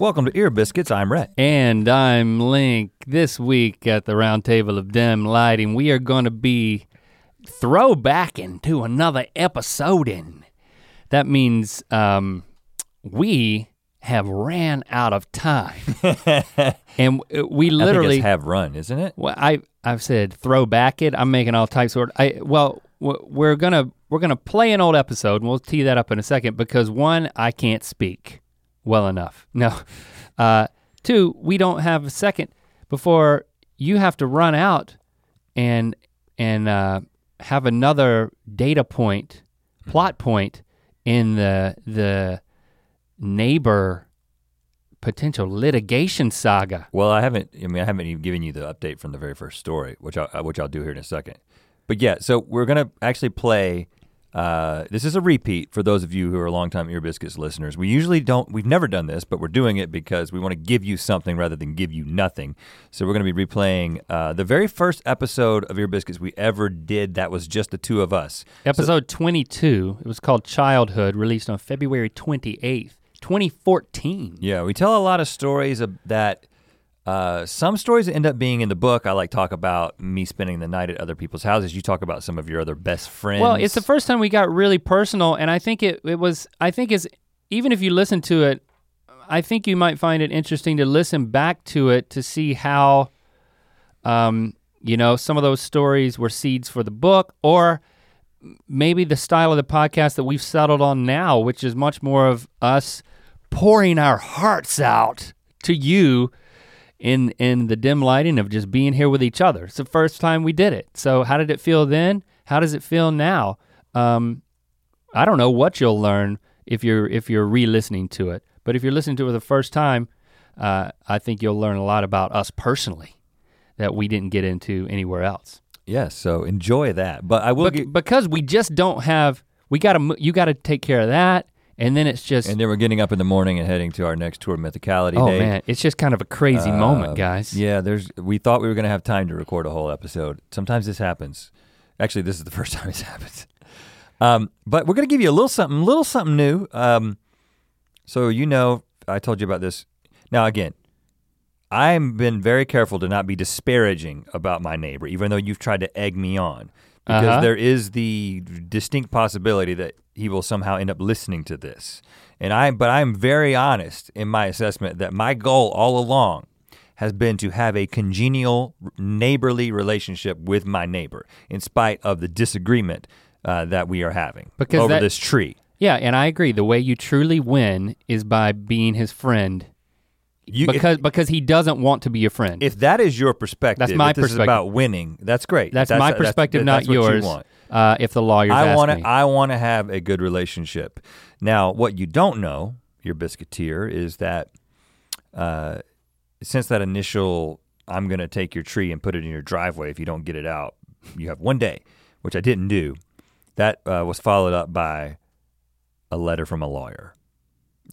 Welcome to Ear Biscuits. I'm Rhett. And I'm Link. This week at the Roundtable of dim lighting, we are going to be throwbacking to another episode. In that means um, we have ran out of time, and we literally it's have run, isn't it? well, I I've said throwback it. I'm making all types of. I well, we're gonna we're gonna play an old episode, and we'll tee that up in a second because one, I can't speak well enough. No, uh, two, we don't have a second before you have to run out and and uh, have another data point, plot point in the the neighbor potential litigation saga. Well, I haven't. I mean, I haven't even given you the update from the very first story, which I which I'll do here in a second. But yeah, so we're gonna actually play. Uh, this is a repeat for those of you who are longtime Ear Biscuits listeners. We usually don't. We've never done this, but we're doing it because we want to give you something rather than give you nothing. So we're gonna be replaying uh, the very first episode of Ear Biscuits we ever did. That was just the two of us. Episode 22, it was called Childhood, released on February 28th, 2014. Yeah, we tell a lot of stories of that. Uh, some stories end up being in the book. I like talk about me spending the night at other people's houses. You talk about some of your other best friends. Well, it's the first time we got really personal, and I think it, it was, I think is even if you listen to it, I think you might find it interesting to listen back to it to see how, um, you know, some of those stories were seeds for the book, or maybe the style of the podcast that we've settled on now, which is much more of us pouring our hearts out to you in in the dim lighting of just being here with each other. It's the first time we did it. So how did it feel then? How does it feel now? Um, I don't know what you'll learn if you're if you're re-listening to it, but if you're listening to it for the first time, uh, I think you'll learn a lot about us personally that we didn't get into anywhere else. yes. So enjoy that. But I will. Bec- get, because we just don't have. We got to. You got to take care of that, and then it's just. and then we're getting up in the morning and heading to our next tour, Mythicality oh Day. man, it's just kind of a crazy moment, Um, guys. Yeah, there's. We thought we were gonna have time to record a whole episode. Sometimes this happens. Actually, this is the first time it's happened. Um, but we're gonna give you a little something, little something new. Um, so you know, I told you about this. Now again, I've been very careful to not be disparaging about my neighbor, even though you've tried to egg me on, because Uh-huh. there is the distinct possibility that he will somehow end up listening to this. And I, but I'm very honest in my assessment that my goal all along has been to have a congenial neighborly relationship with my neighbor, in spite of the disagreement uh, that we are having Because over that- this tree. Yeah, and I agree. The way you truly win is by being his friend You, if- because because he doesn't want to be your friend. if that is your perspective, That's my perspective. is about winning. That's great. that's, my perspective, that's not what you yours. want. Uh, if the lawyers I want to. I want to have a good relationship. Now, what you don't know, your biscuiteer, is that uh, since that initial, I'm going to take your tree and put it in your driveway if you don't get it out. You have one day, which I didn't do. That uh, was followed up by a letter from a lawyer.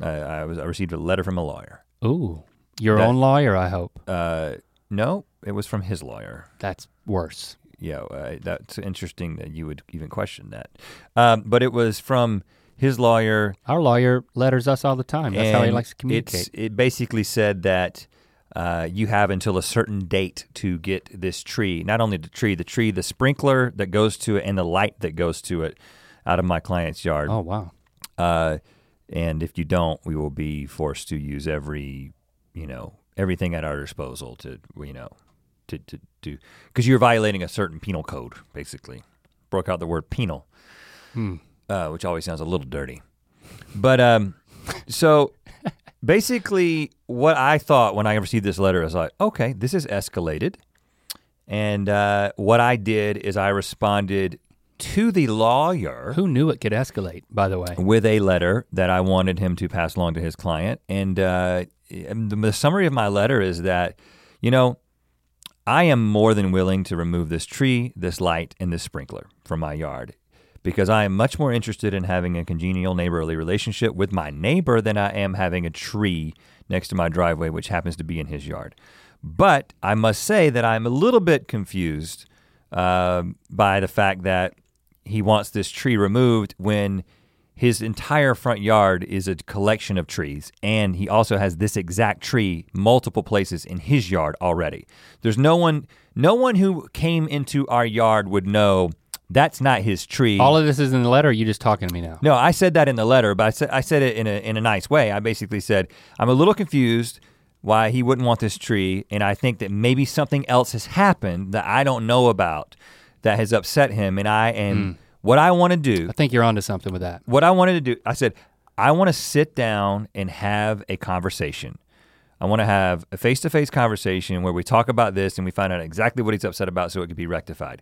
I, I was. I received a letter from a lawyer. Ooh, your That- own lawyer, I hope. Uh, no, it was from his lawyer. That's worse. Yeah, uh, that's interesting that you would even question that. Um, but it was from his lawyer. Our lawyer letters us all the time. That's how he likes to communicate. It basically said that uh, you have until a certain date to get this tree. Not only the tree, the tree, the sprinkler that goes to it, and the light that goes to it, out of my client's yard. Oh wow. Uh, and if you don't, we will be forced to use every, you know, everything at our disposal to, you know, to to do because you're violating a certain penal code, basically. Broke out the word penal, Hmm. uh, which always sounds a little dirty. But um, so basically, what I thought when I received this letter is like, okay, this is escalated. And uh, what I did is I responded to the lawyer Who knew it could escalate? By the way. with a letter that I wanted him to pass along to his client. And uh, the summary of my letter is that, you know, I am more than willing to remove this tree, this light, and this sprinkler from my yard because I am much more interested in having a congenial neighborly relationship with my neighbor than I am having a tree next to my driveway, which happens to be in his yard. But I must say that I'm a little bit confused um by the fact that he wants this tree removed when his entire front yard is a collection of trees, and he also has this exact tree multiple places in his yard already. There's no one, no one who came into our yard would know that's not his tree. All of this is in the letter. Or you just talking to me now? No, I said that in the letter, but I said I said it in a in a nice way. I basically said I'm a little confused why he wouldn't want this tree, and I think that maybe something else has happened that I don't know about that has upset him, and I am. Mm. What I want to do, I think you're onto something with that. what I wanted to do, I said, I want to sit down and have a conversation. I want to have a face-to-face conversation where we talk about this and we find out exactly what he's upset about so it could be rectified.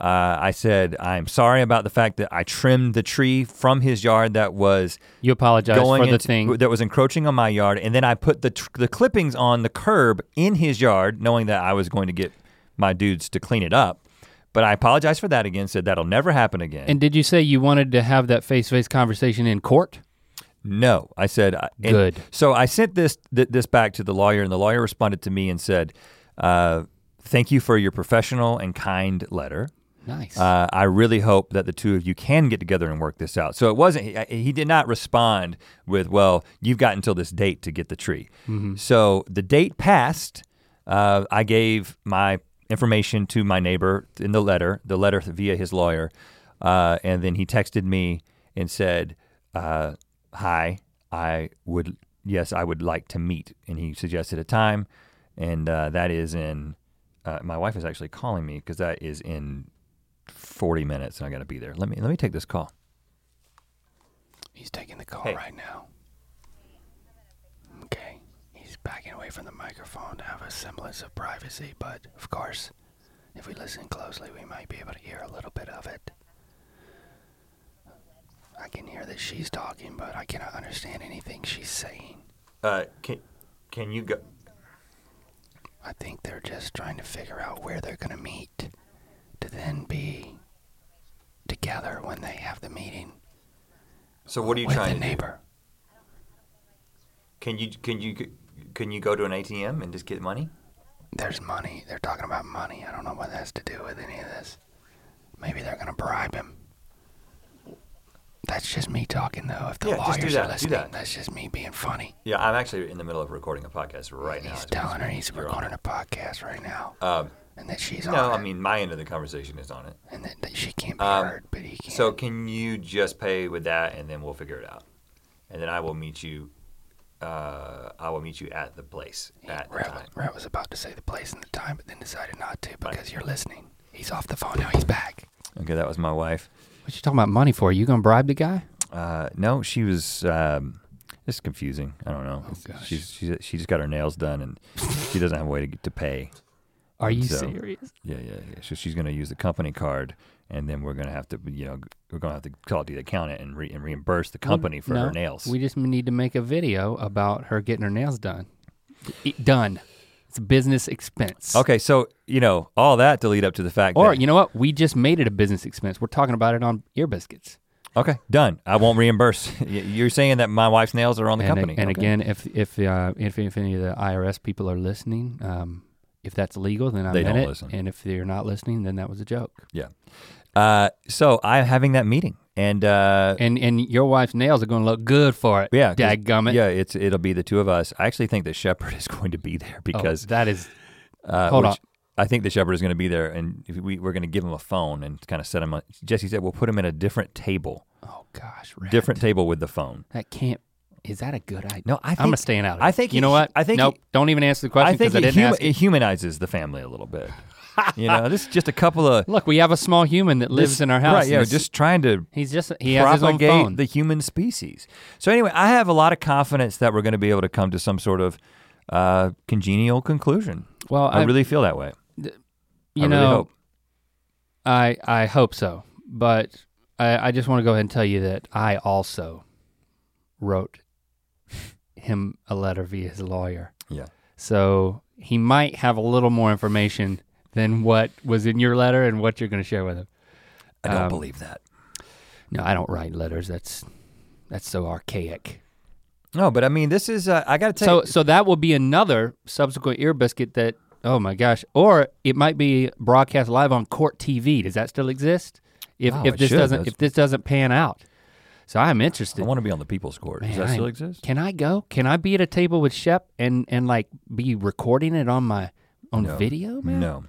Uh, I said, I'm sorry about the fact that I trimmed the tree from his yard that was You apologize going for the into- thing. that was encroaching on my yard, and then I put the tr- the clippings on the curb in his yard, knowing that I was going to get my dudes to clean it up. But I apologized for that again. Said that'll never happen again. And did you say you wanted to have that face-to-face conversation in court? No, I said uh, Good. So I sent this th- this back to the lawyer, and the lawyer responded to me and said, uh, "Thank you for your professional and kind letter. Nice. Uh, I really hope that the two of you can get together and work this out." So it wasn't. He, he did not respond with, "Well, you've got until this date to get the tree." So the date passed. Uh, I gave my information to my neighbor in the letter, the letter via his lawyer, uh, and then he texted me and said, uh, "Hi, I would yes, I would like to meet." And he suggested a time, and uh, that is in. Uh, my wife is actually calling me because that is in forty minutes, and I got to be there. Let me let me take this call. He's taking the call Hey. right now. Backing away from the microphone to have a semblance of privacy, but of course, if we listen closely, we might be able to hear a little bit of it. I can hear that she's talking, but I cannot understand anything she's saying. Uh, can can you go? I think they're just trying to figure out where they're going to meet to then be together when they have the meeting So what are you with trying the to neighbor. do? Can you can you can you go to an ATM and just get money? There's money. They're talking about money. I don't know what that has to do with any of this. Maybe they're gonna bribe him. That's just me talking though. If the Yeah, just do lawyers that, are do listening, that. that's just me being funny. Yeah, I'm actually in the middle of recording a podcast right now. he's telling her he's recording a podcast right now. Um, and that she's no, on No, I mean my end of the conversation is on it. and that, that she can't be Um, heard, but he can. So can you just pay with that, and then we'll figure it out, and then I will meet you. Uh, I will meet you at the place at the Rhett, time. Rhett was about to say the place and the time, but then decided not to because you're listening. He's off the phone now. He's back. Okay, that was my wife. What you talking about money for? You gonna bribe the guy? Uh, no, she was. Um, it's confusing. I don't know. Oh, gosh. She's, she's she just got her nails done, and she doesn't have a way to get to pay. Are you So- serious? Yeah, yeah, yeah. So she's going to use the company card, and then we're going to have to, you know, we're going to have to call the accountant and, re- and reimburse the company for no, her nails. We just need to make a video about her getting her nails done. E- done. It's a business expense. okay, so you know all that to lead up to the fact Or that you know what? We just made it a business expense. We're talking about it on ear biscuits. okay, done. I won't reimburse. You're saying that my wife's nails are on the and company, and Okay. again, if if uh, if if any of the IRS people are listening, um, if that's legal, then I They meant don't it. listen. And if they're not listening, then that was a joke. Uh, so I'm having that meeting, and uh, And and your wife's nails are going to look good for it. yeah, Dadgummit. yeah, it's it'll be the two of us. I actually think that Shepherd is going to be there Oh, because that is Uh, Hold on. I think the shepherd is going to be there, and we, we're going to give him a phone and kind of set him. up. Jessie said we'll put him at a different table, oh gosh, Rhett. different table with the phone. That can't. Is that a good idea? No, I I'm gonna staying out of it. I think you he- know what? I think nope. he- don't even answer the question I think because I it, didn't huma- ask. it humanizes the family a little bit. You know, this is just a couple of Look, we have a small human that lives this- in our house. Right? Yeah, just trying to he's just he has his own phone. the human species. So anyway, I have a lot of confidence that we're going to be able to come to some sort of uh, congenial conclusion. well, I, I, really feel that way. you I really know, hope. I I hope so, but I, I just want to go ahead and tell you that I also wrote him a letter via his lawyer. Yeah. So he might have a little more information than what was in your letter and what you're going to share with him. I don't Um, believe that. No, I don't write letters. That's that's so archaic. No, but I mean, this is. Uh, I got to So tell you. so that will be another subsequent ear biscuit that oh my gosh, or it might be broadcast live on Court TV. Does that still exist? If Wow, if this should. doesn't That's- if this doesn't pan out. So I'm interested. I want to be on the People's Court. Does that I- still exist? Can I go? Can I be at a table with Shep and and like be recording it on my on No. video, man? No.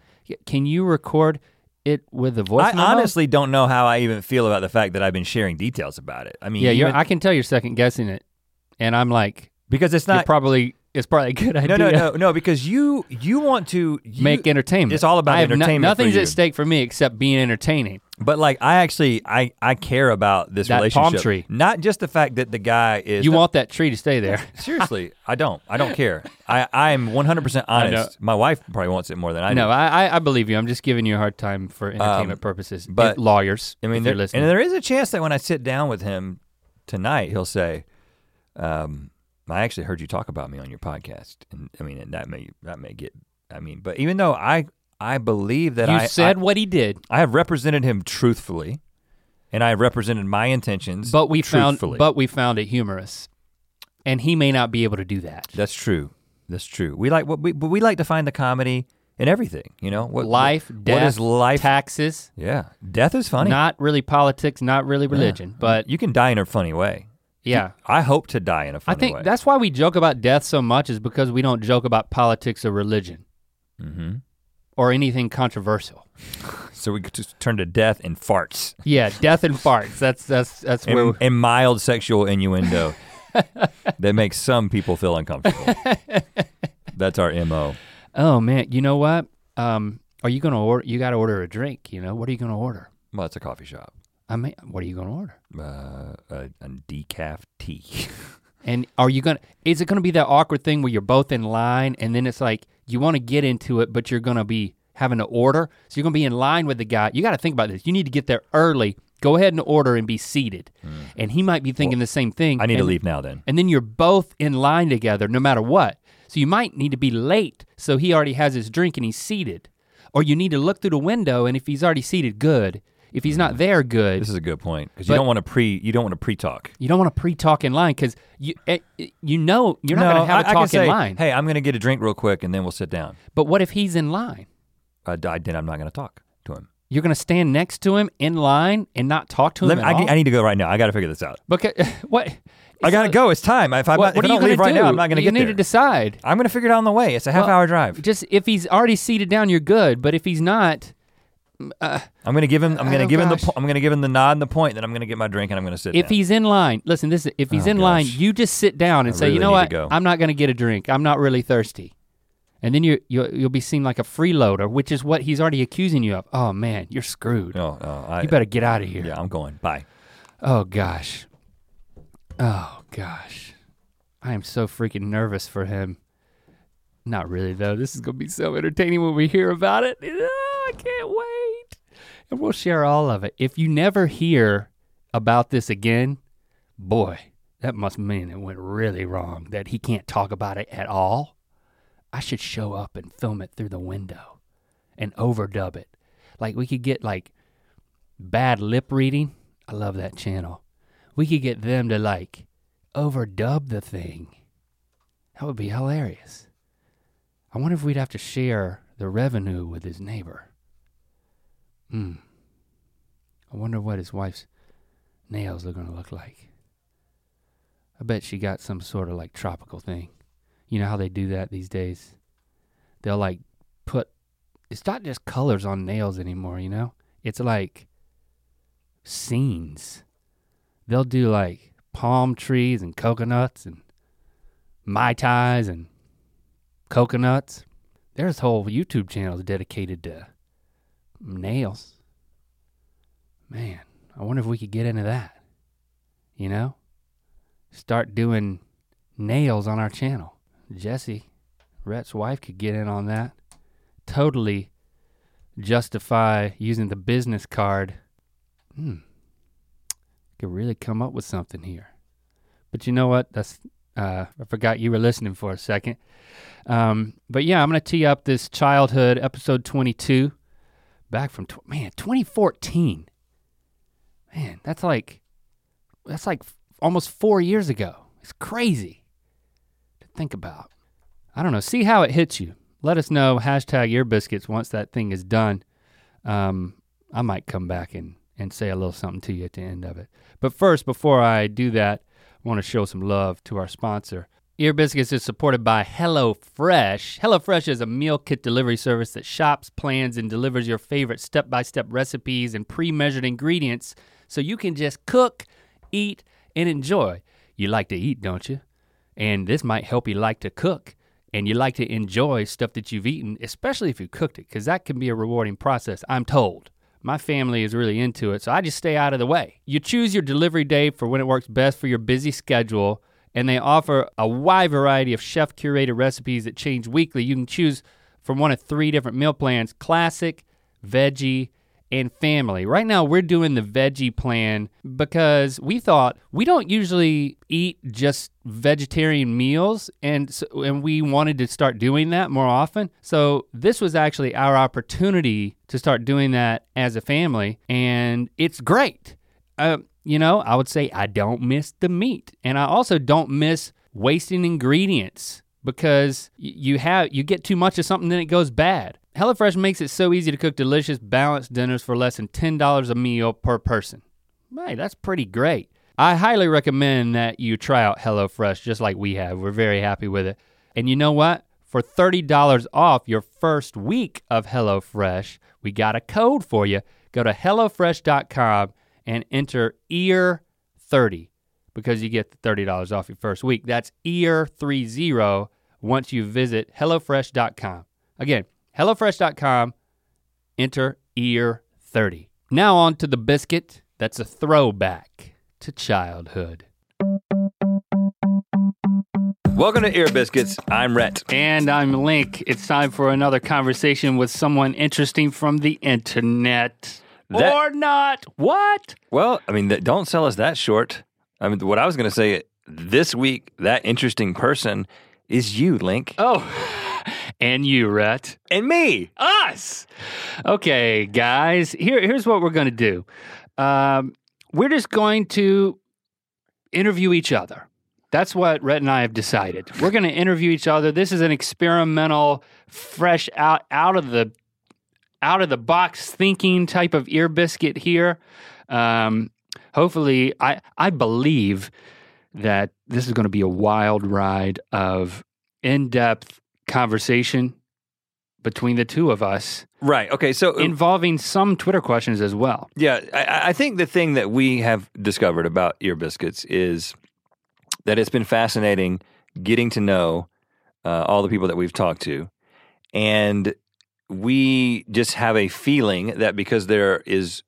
Can you record it with a voice I memo? honestly don't know how I even feel about the fact that I've been sharing details about it. I mean, yeah, even- I can tell you're second guessing it, and I'm like, because it's you're not. probably it's probably a good idea. no, no, no, no. Because you you want to you, Make entertainment. It's all about I no- entertainment for nothing's at stake for me except being entertaining. But like, I actually I I care about this That palm tree. Not just the fact that the guy is. You want that tree to stay there. seriously? I don't. I don't care. I I am 100 percent know. honest. My wife probably wants it more than I do. no, I, I believe you. I'm just giving you a hard time for entertainment purposes. Um, but- If lawyers, I mean, there, and there is a chance that when I sit down with him tonight, he'll say, um, "I actually heard you talk about me on your podcast," and I mean, and that may that may get. I mean, but even though I I believe that you I said I, what he did, I have represented him truthfully, and I have represented my intentions. but we found but we found it humorous, and he may not be able to do that. that's true. That's true. We like what we but we like to find the comedy in everything. You know what life, what- death, What is life? taxes, yeah, death is funny. not really politics, not really Yeah. religion, but you can die in a funny way. yeah. I hope to die in a funny i think way. that's why we joke about death so much is because we don't joke about politics or religion hmm or anything controversial. So we could just turn to death and farts. Yeah, death and farts. That's that's that's where and, and mild sexual innuendo that makes some people feel uncomfortable. That's our mo. Oh man, you know what? Um, are you gonna order? You got to order a drink. You know what are you gonna order? Well, it's a coffee shop. I mean, what are you gonna order? Uh, a, a decaf tea. And are you gonna? Is it gonna be that awkward thing where you're both in line and then it's like you want to get into it, but you're gonna be having to order? So you're gonna be in line with the guy. You got to think about this. You need to get there early. Go ahead and order and be seated. Hmm. And he might be thinking the same thing. I need to leave now then. And then you're both in line together no matter what. So you might need to be late so he already has his drink and he's seated. Or you need to look through the window and if he's already seated, good. If he's not there, good. This is a good point because you don't want to pre you don't want to pre-talk. You don't want to pre-talk in line because you eh, you know you're not no, gonna have a I, I talk can say, in line. Hey, I'm gonna get a drink real quick and then we'll sit down. But what if he's in line? Uh, I, then I'm not gonna talk to him. You're gonna stand next to him in line and not talk to him Let me, at I, all? need- I need to go right now. I got to figure this out. because what? I gotta go. It's time. If, I'm What, not, what if are I you don't leave gonna right do? now, I'm not gonna you get need there. to decide. I'm gonna figure it out on the way. It's a half Well, hour drive. Just if he's already seated down, you're good. But if he's not, I'm gonna give him. I'm gonna Oh, give him the. gosh. po- I'm gonna give him the nod and the point. Then I'm gonna get my drink and I'm gonna sit if down. he's in line, listen, this is if he's Oh, in line, gosh. you just sit down and I say, you really know need to what, go. I'm not gonna get a drink. I'm not really thirsty. And then you you'll, you'll be seen like a freeloader, which is what he's already accusing you of. Oh man, you're screwed. no, no, I, You better get out of here. Yeah, I'm going. Bye. Oh gosh. Oh gosh. I am so freaking nervous for him. Not really though. This is gonna be so entertaining when we hear about it. Ah, I can't wait. And we'll share all of it. If you never hear about this again, boy, that must mean it went really wrong. That he can't talk about it at all. I should show up and film it through the window and overdub it. Like we could get like bad lip reading. I love that channel. We could get them to like overdub the thing. That would be hilarious. I wonder if we'd have to share the revenue with his neighbor. Hmm. I wonder what his wife's nails are going to look like. I bet she got some sort of like tropical thing. You know how they do that these days? They'll like put, it's not just colors on nails anymore, you know? It's like scenes. They'll do like palm trees and coconuts and mai tais and coconuts. There's whole YouTube channels dedicated to nails. Man, I wonder if we could get into that. You know? Start doing nails on our channel. Jessie, Rhett's wife, could get in on that. Totally justify using the business card. Hmm. Could really come up with something here. But you know what? That's uh, I forgot you were listening for a second. Um, but yeah, I'm gonna tee up this childhood episode 22, back from tw- man 2014. Man, that's like that's like f- almost four years ago. It's crazy to think about. I don't know. See how it hits you. Let us know. Hashtag ear biscuits once that thing is done. Um, I might come back and and say a little something to you at the end of it. But first, before I do that, I want to show some love to our sponsor. Ear Biscuits is supported by HelloFresh. HelloFresh is a meal kit delivery service that shops, plans, and delivers your favorite step by step recipes and pre measured ingredients so you can just cook, eat, and enjoy. You like to eat, don't you? And this might help you like to cook and you like to enjoy stuff that you've eaten, especially if you cooked it, because that can be a rewarding process, I'm told. My family is really into it, so I just stay out of the way. You choose your delivery day for when it works best for your busy schedule, and they offer a wide variety of chef curated recipes that change weekly. You can choose from one of three different meal plans classic, veggie, and family. Right now, we're doing the veggie plan because we thought we don't usually eat just vegetarian meals, and so, and we wanted to start doing that more often. So this was actually our opportunity to start doing that as a family, and it's great. Uh, you know, I would say I don't miss the meat, and I also don't miss wasting ingredients because you have you get too much of something then it goes bad. HelloFresh makes it so easy to cook delicious, balanced dinners for less than $10 a meal per person. Hey, that's pretty great. I highly recommend that you try out HelloFresh just like we have. We're very happy with it. And you know what? For $30 off your first week of HelloFresh, we got a code for you. Go to HelloFresh.com and enter EAR30 because you get $30 off your first week. That's EAR30 once you visit HelloFresh.com. Again, HelloFresh.com, enter EAR30. Now on to the biscuit that's a throwback to childhood. Welcome to Ear Biscuits. I'm Rhett. And I'm Link. It's time for another conversation with someone interesting from the internet. That- or not. What? Well, I mean, th- don't sell us that short. I mean, what I was going to say this week, that interesting person is you, Link, Oh, and you, Rhett. and me. us. Okay, guys, here, here's what we're going to do. Um, we're just going to interview each other. That's what Rhett and I have decided. We're going to interview each other. This is an experimental, fresh out out of the out of the box thinking type of ear biscuit here. Um, hopefully, I I believe that this is going to be a wild ride of in depth conversation between the two of us Right. Okay. So, involving some Twitter questions as well. yeah, I, I think the thing that we have discovered about Ear Biscuits is that it's been fascinating getting to know uh, all the people that we've talked to. And we just have a feeling that because there is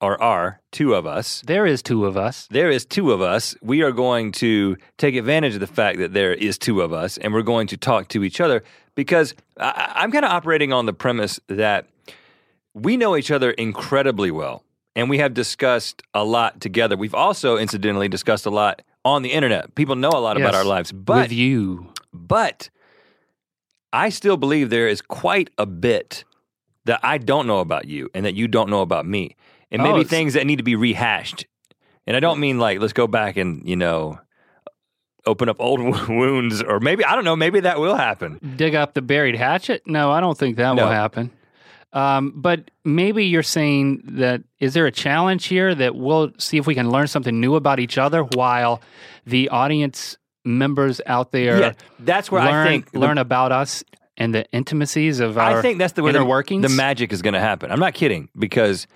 or are two of us, There is two of us. there is two of us. We are going to take advantage of the fact that there is two of us, and we're going to talk to each other because I, I'm kind of operating on the premise that we know each other incredibly well, and we have discussed a lot together. We've also, incidentally, discussed a lot on the internet. People know a lot about Yes, our lives, but with you. but I still believe there is quite a bit that I don't know about you and that you don't know about me. And Oh, maybe things that need to be rehashed. And I don't mean like, let's go back and, you know, open up old wounds or maybe, I don't know, maybe that will happen. Dig up the buried hatchet? No, I don't think that No. will happen. Um, but maybe you're saying that is there a challenge here that we'll see if we can learn something new about each other while the audience members out there Yeah, that's where learn I think the- learn about us and the intimacies of our I think that's the way inner the, workings. the magic is going to happen. I'm not kidding because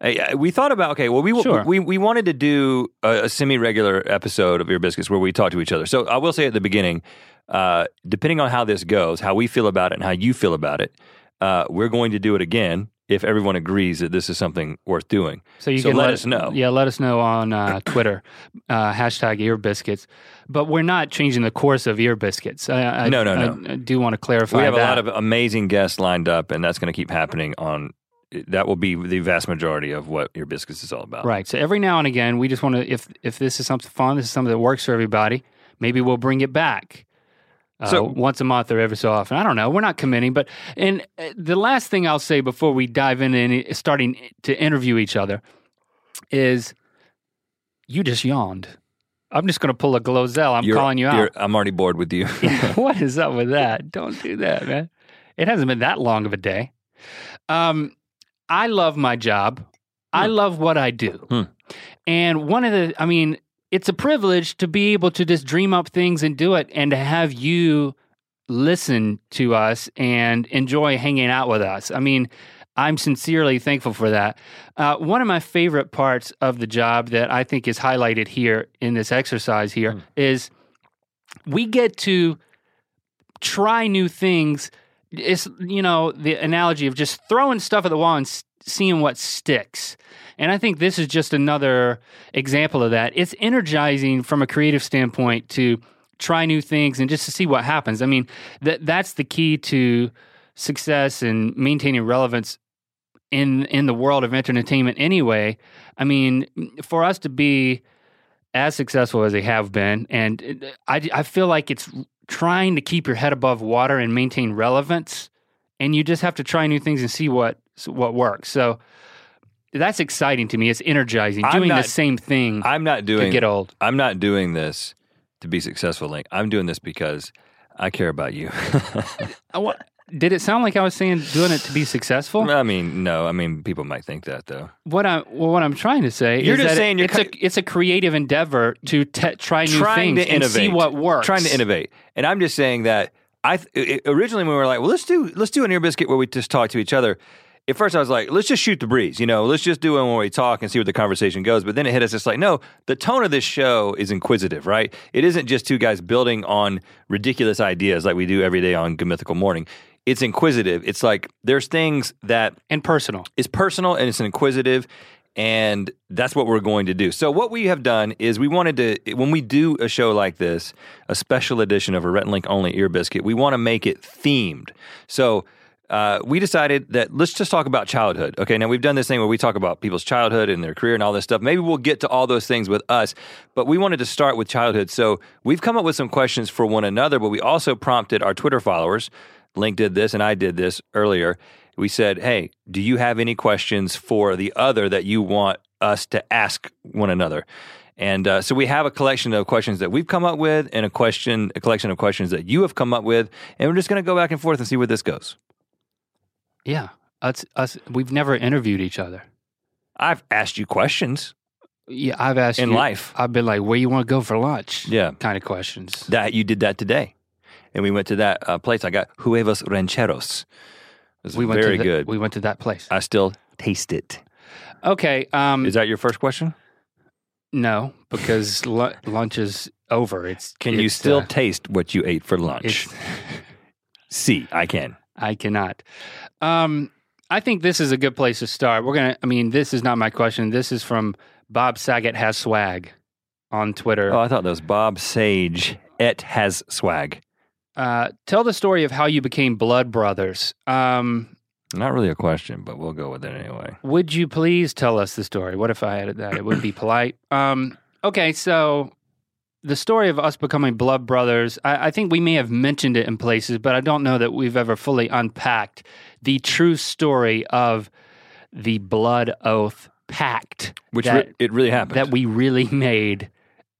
I- we thought about okay. Well, we Sure. we we wanted to do a, a semi regular episode of Ear Biscuits where we talk to each other. So I will say at the beginning, uh, depending on how this goes, how we feel about it, and how you feel about it, uh, we're going to do it again if everyone agrees that this is something worth doing. So you So can let us know. Yeah, let us know on uh, Twitter, uh, hashtag ear biscuits. But we're not changing the course of ear biscuits. I, I, No, no, I- no. I do want to clarify. we have that. a lot of amazing guests lined up, and that's going to keep happening. On that will be the vast majority of what Ear Biscuits is all about. Right. So every now and again, we just want to, if if this is something fun, this is something that works for everybody, maybe we'll bring it back. Uh, So- once a month or every so often. I don't know. We're not committing, but and uh, the last thing I'll say before we dive into any, starting to interview each other is, you just yawned. I'm just going to pull a Glozell. I'm You're- calling you out. I'm already bored with you. what is up with that? Don't do that, man. It hasn't been that long of a day. Um, I love my job. I love what I do. Hmm. And one of the, I mean, it's a privilege to be able to just dream up things and do it and to have you listen to us and enjoy hanging out with us. I mean, I'm sincerely thankful for that. Uh, one of my favorite parts of the job that I think is highlighted here in this exercise here Hmm. is we get to try new things. It's, you know, the analogy of just throwing stuff at the wall and s- seeing what sticks. And I think this is just another example of that. It's energizing from a creative standpoint to try new things and just to see what happens. I mean, that that's the key to success and maintaining relevance in in the world of entertainment anyway. I mean, for us to be as successful as they have been and I I feel like it's trying to keep your head above water and maintain relevance and you just have to try new things and see what what works. So that's exciting to me. It's energizing. I'm Doing not- the same thing I'm not doing get old. I'm not doing this to be successful, Link. I'm doing this because I care about you. Did it sound like I was saying doing it to be successful? I mean, no. I mean, people might think that though. What I well, what I'm trying to say You're is just that saying it's a it's a creative endeavor to te- try new trying things to and see innovate. what works. Trying to innovate, and I'm just saying that I th- originally when we were like, well, let's do let's do an ear biscuit where we just talk to each other. At first, I was like, let's just shoot the breeze, you know, let's just do it when we talk and see where the conversation goes. But then it hit us, it's like, no, the tone of this show is inquisitive, right? It isn't just two guys building on ridiculous ideas like we do every day on Good Mythical Morning. It's inquisitive. It's like there's things that and personal. it's personal and it's inquisitive and that's what we're going to do. So what we have done is we wanted to when we do a show like this, a special edition of a Rhett Link only ear biscuit, we want to make it themed. So uh, we decided that let's just talk about childhood. Okay, now we've done this thing where we talk about people's childhood and their career and all this stuff. Maybe we'll get to all those things with us, but we wanted to start with childhood. So we've come up with some questions for one another, but we also prompted our Twitter followers. Link did this and I did this earlier. We said, hey, do you have any questions for the other that you want us to ask one another? And uh, so we have a collection of questions that we've come up with and a question, a collection of questions that you have come up with. And we're just going to go back and forth and see where this goes. Yeah, us us. We've never interviewed each other. I've asked you questions Yeah, I've asked in you, life. I've been like, where you want to go for lunch? Yeah. kind of questions. That you did that today. And we went to that uh, place. I got Huevos Rancheros. It was we went very to the, good. We went to that place. I still taste it. Okay. Um, Is that your first question? no, because lu- lunch is over. It's Can you still uh, taste what you ate for lunch? See, I can. I cannot. Um, I think this is a good place to start. We're gonna. I mean, this is not my question. This is from Bob Saget has swag on Twitter. Oh, I thought that was Bob Sage. Et has swag. Uh, tell the story of how you became blood brothers. Um, Not really a question, but we'll go with it anyway. would you please tell us the story? What if I added that? It would be polite. Um, okay, so the story of us becoming blood brothers, I, I think we may have mentioned it in places, but I don't know that we've ever fully unpacked the true story of the blood oath pact, Which that, re- it really happened. that we really made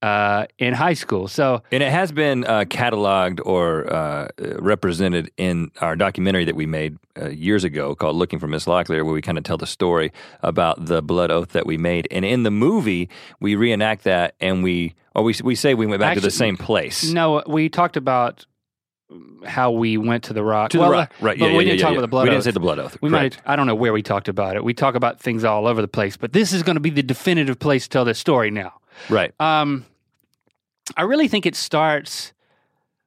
uh, in high school. So and it has been uh, cataloged or uh, represented in our documentary that we made uh, years ago called Looking for Miss Locklear, where we kind of tell the story about the blood oath that we made. And in the movie, we reenact that and we, or we, we say we went back to the same place. no, we talked about how we went to the rock. To Well, the rock. Right. but yeah, we yeah, didn't yeah, talk about the blood We didn't say the blood oath. We Correct. might. I don't know where we talked about it. We talk about things all over the place, but this is going to be the definitive place to tell this story now. Right. Um, I really think it starts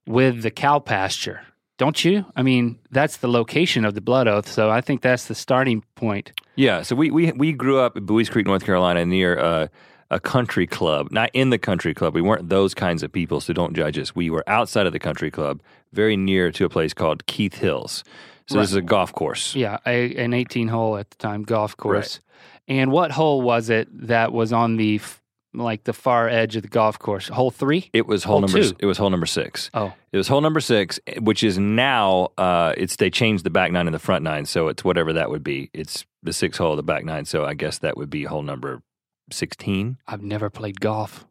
with the cow pasture, don't you? I mean, that's the location of the blood oath, so I think that's the starting point. Yeah, so we we we grew up in Buies Creek, North Carolina, near uh, a country club. Not in the country club. We weren't those kinds of people, so don't judge us. We were outside of the country club, very near to a place called Keith Hills. So this is a golf course. Yeah, a, an 18 hole at the time golf course. And what hole was it that was on the f- like the far edge of the golf course? Hole three? It was hole Hole number. two. It was hole number six. Oh, It was hole number six, which is now uh, it's they changed the back nine and the front nine, so it's whatever that would be. It's the six hole, of the back nine. So I guess that would be hole number sixteen. I've never played golf.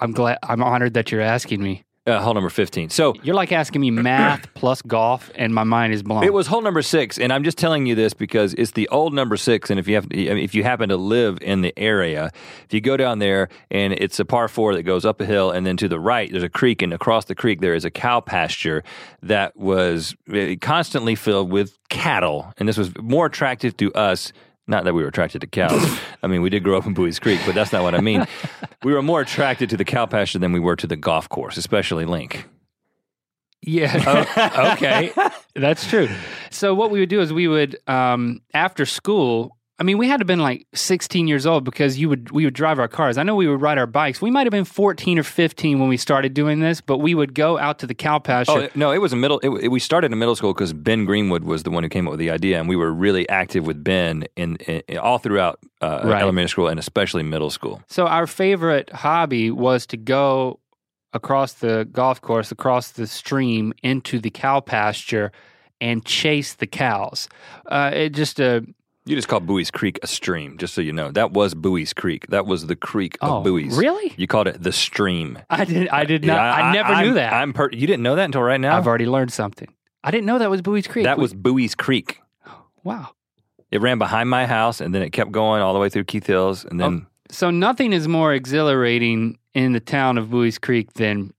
I'm glad. I'm honored that you're asking me. Uh, hole number 15. So You're like asking me math plus golf, and my mind is blown. it was hole number six, and I'm just telling you this because it's the old number six. And if you have, if you happen to live in the area, if you go down there and it's a par four that goes up a hill, and then to the right there's a creek, and across the creek there is a cow pasture that was uh, constantly filled with cattle, and this was more attractive to us. Not that we were attracted to cows. I mean, we did grow up in Buies Creek, but that's not what I mean. we were more attracted to the cow pasture than we were to the golf course, especially Link. Yeah. Oh, okay. That's true. So what we would do is we would um, after school. I mean, we had to have been like 16 years old because you would we would drive our cars. I know we would ride our bikes. We might have been 14 or 15 when we started doing this, but we would go out to the cow pasture. Oh no, it was a middle. It, it- we started in middle school because Ben Greenwood was the one who came up with the idea, and we were really active with Ben in, in all throughout uh, Right. elementary school and especially middle school. So our favorite hobby was to go across the golf course, across the stream into the cow pasture and chase the cows. Uh, it just uh, You just called Buies Creek a stream, just so you know. That was Buies Creek. That was the creek oh, of Buies. really? You called it the stream. I did. I did not. Yeah, I, never I'm- knew that. I'm per- you didn't know that until right now. I've already learned something. I didn't know that was Buies Creek. that was Buies Creek. wow. It ran behind my house, and then it kept going all the way through Keith Hills, and then oh, So nothing is more exhilarating in the town of Buies Creek than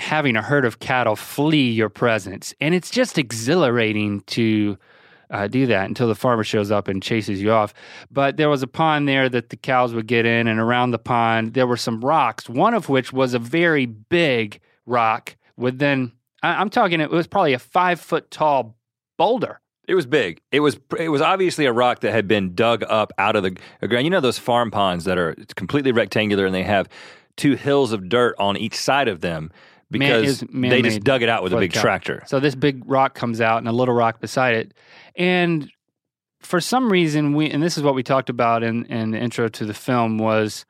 having a herd of cattle flee your presence, and it's just exhilarating to. Uh, do that until the farmer shows up and chases you off. But there was a pond there that the cows would get in, and around the pond there were some rocks. One of which was a very big rock. With then, I- I'm talking, it was probably a five foot tall boulder. It was big. It was it was obviously a rock that had been dug up out of the ground. You know those farm ponds that are completely rectangular and they have two hills of dirt on each side of them because is they just dug it out with a big tractor. So this big rock comes out and a little rock beside it. And for some reason we and this is what we talked about in, in the intro to the film was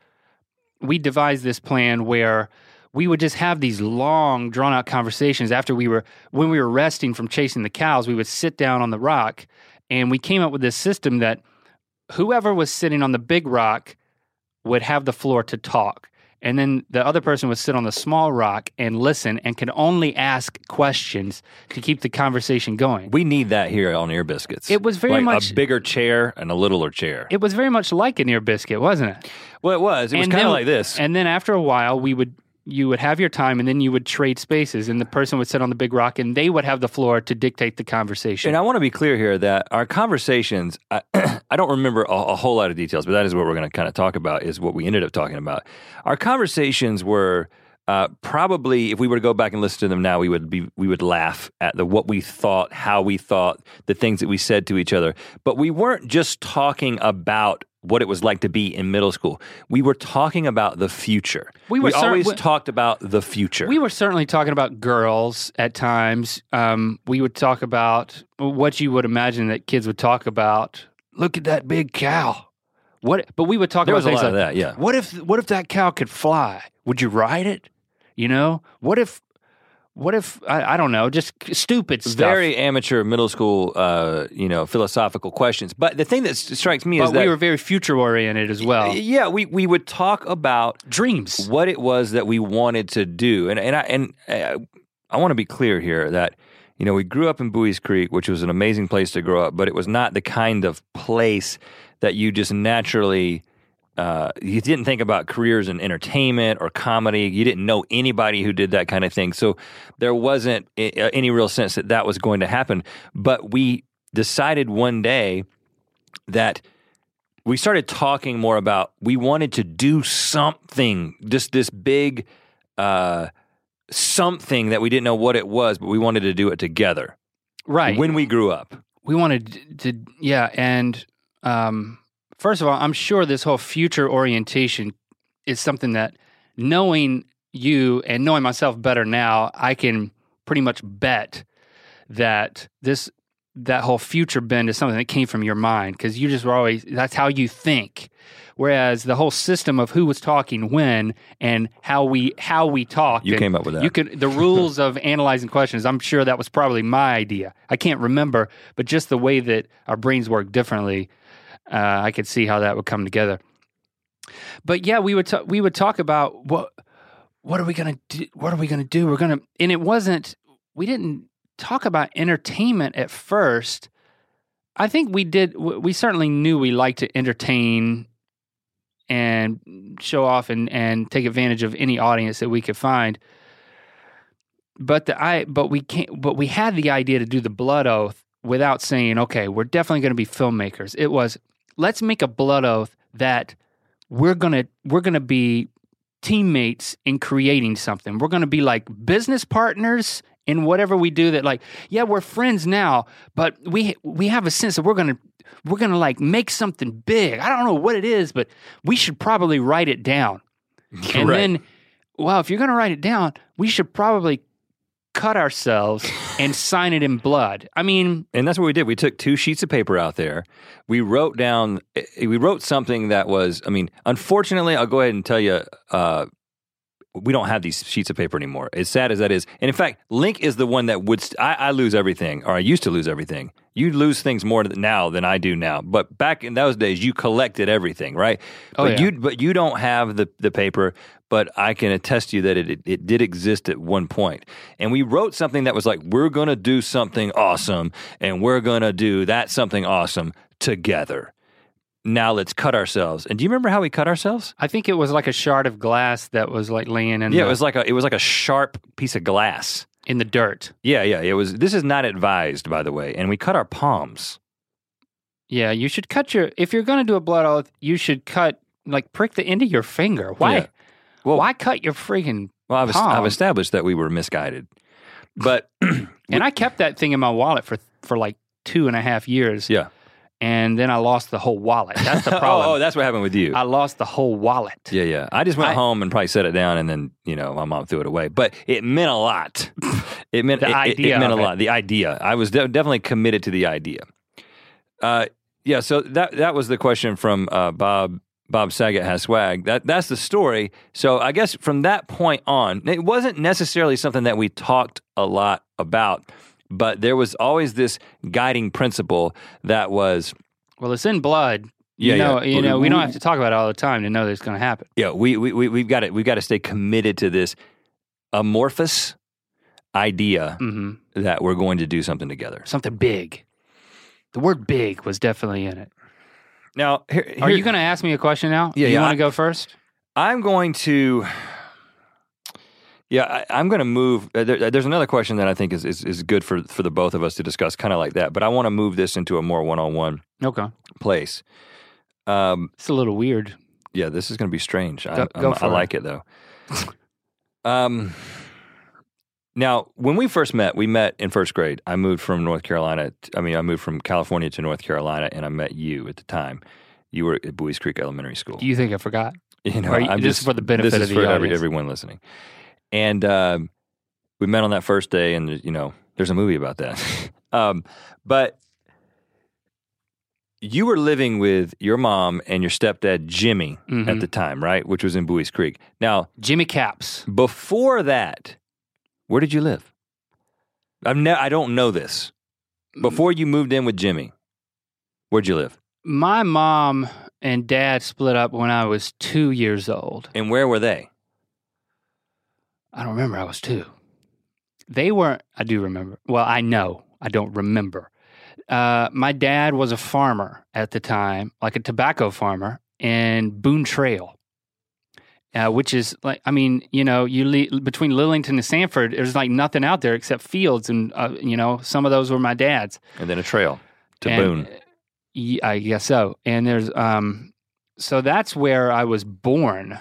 we devised this plan where we would just have these long drawn out conversations after we were when we were resting from chasing the cows we would sit down on the rock and we came up with this system that whoever was sitting on the big rock would have the floor to talk and then the other person would sit on the small rock and listen and could only ask questions to keep the conversation going We need that here on Ear Biscuits. It was very Like much- a bigger chair and a littler chair. it was very much like an ear biscuit wasn't it well, it was. It was kind of like this. And then after a while, we would you would have your time, and then you would trade spaces, and the person would sit on the big rock, and they would have the floor to dictate the conversation. And I want to be clear here that our conversations, I, I don't remember a, a whole lot of details, but that is what we're going to kind of talk about, is what we ended up talking about. Our conversations were uh, probably, if we were to go back and listen to them now, we would be we would laugh at the what we thought, how we thought, the things that we said to each other. But we weren't just talking about what it was like to be in middle school. We were talking about the future. We were cer- always we- talked about the future. we were certainly talking about girls at times. Um, we would talk about what you would imagine that kids would talk about. Look at that big cow. What? But we would talk there about was a things lot like of that, yeah. What if what if that cow could fly? Would you ride it? You know, what if what if I, I don't know, just stupid stuff. very amateur middle school, uh, you know, philosophical questions. But the thing that strikes me is but that we were very future oriented as well. yeah, we we would talk about Dreams. what it was that we wanted to do, and and I and uh, I want to be clear here that you know we grew up in Buies Creek, which was an amazing place to grow up, but it was not the kind of place that you just naturally. Uh, you didn't think about careers in entertainment or comedy. You didn't know anybody who did that kind of thing. So there wasn't any real sense that that was going to happen. But we decided one day that we started talking more about we wanted to do something, just this big uh, something that we didn't know what it was, but we wanted to do it together Right. when we grew up. we wanted to, yeah. And um, first of all, I'm sure this whole future orientation is something that knowing you and knowing myself better now, I can pretty much bet that this that whole future bend is something that came from your mind because you just were always that's how you think. Whereas the whole system of who was talking when and how we how we talk, You came up with that. You could the rules of analyzing questions. I'm sure that was probably my idea. I can't remember, but just the way that our brains work differently, uh, I could see how that would come together. But yeah, we would ta- we would talk about what what are we gonna do? What are we gonna do? We're gonna, and it wasn't. We didn't talk about entertainment at first. I think we did. We certainly knew we liked to entertain and show off and and take advantage of any audience that we could find. But the I but we can't. But we had the idea to do the blood oath without saying, okay, we're definitely going to be filmmakers. It was let's make a blood oath that we're gonna we're gonna be teammates in creating something. We're gonna be like business partners in whatever we do. That like, yeah, we're friends now, but we we have a sense that we're gonna we're gonna like make something big. I don't know what it is, but we should probably write it down. And Right. then, well, if you're gonna write it down, we should probably cut ourselves and sign it in blood. I mean, And that's what we did. We took two sheets of paper out there. We wrote down, eh, we wrote something that was, I mean, unfortunately, I'll go ahead and tell you, uh, we don't have these sheets of paper anymore. As sad as that is. And in fact, Link is the one that would, st- I, I lose everything, or I used to lose everything. You lose things more now than I do now. But back in those days, you collected everything, right? Oh, but yeah. you but you don't have the, the paper, but I can attest to you that it, it, it did exist at one point. And we wrote something that was like, we're going to do something awesome, and we're going to do that something awesome together. Now let's cut ourselves. And do you remember how we cut ourselves? I think it was like a shard of glass that was like laying in Yeah, the, it was like a it was like a sharp piece of glass. in the dirt. Yeah, yeah, it was. This is not advised, by the way. And we cut our palms. Yeah, you should cut your if you're going to do a blood oath, you should cut like prick the end of your finger. Why? Yeah. Well- why cut your freaking? Well, I've, Palm. I've established that we were misguided, but And I kept that thing in my wallet for for like two and a half years, yeah. And then I lost the whole wallet. That's the oh, problem. oh, that's what happened with you. I lost the whole wallet. Yeah, yeah. I just went I- home and probably set it down, and then you know my mom threw it away. But it meant a lot. It meant The it, idea It, meant a it. lot. The idea. I was de- definitely committed to the idea. Uh, yeah. So that that was the question from uh, Bob. Bob Saget has swag. That that's the story. So I guess from that point on, it wasn't necessarily something that we talked a lot about, but there was always this guiding principle that was Well, it's in blood. You Yeah, know, yeah. you know, we don't have to talk about it all the time to know that it's going to happen. Yeah, we we we we've got to we've got to stay committed to this amorphous idea hmm that we're going to do something together. Something big. The word "big" was definitely in it. Now, here, Are you going to ask me a question now? Yeah, you yeah, want to go first? I'm going to. Yeah, I, I'm going to move. Uh, there, there's another question that I think is, is is good for for the both of us to discuss, kind of like that. But I want to move this into a more one-on-one Okay, place. Um, it's a little weird. yeah, this is going to be strange. I, Go- go I'm- for I like it though. um, now, when we first met, we met in first grade. I moved from North Carolina. I mean, I moved from California to North Carolina, and I met you at the time. You were at Buies Creek Elementary School. Do you think I forgot? You know, you- I'm this just is for the benefit of the for every, everyone listening. And um, we met on that first day, and you know, there's a movie about that. um, but you were living with your mom and your stepdad Jimmy at Mhm. the time, right? Which was in Buies Creek. Now, Jimmy Caps. before that, where did you live? I've ne- I don't know this. Before you moved in with Jimmy, where'd you live? My mom and dad split up when I was two years old. And where were they? I don't remember. I was two. They weren't. I do remember. Well, I know. I don't remember. Uh, my dad was a farmer at the time, like a tobacco farmer in Boone Trail, uh, which is like, I mean, you know, you le- between Lillington and Sanford, there's like nothing out there except fields, and uh, you know, some of those were my dad's. And then a trail to And, Boone. uh, ye- I guess so. And there's um, so that's where I was born,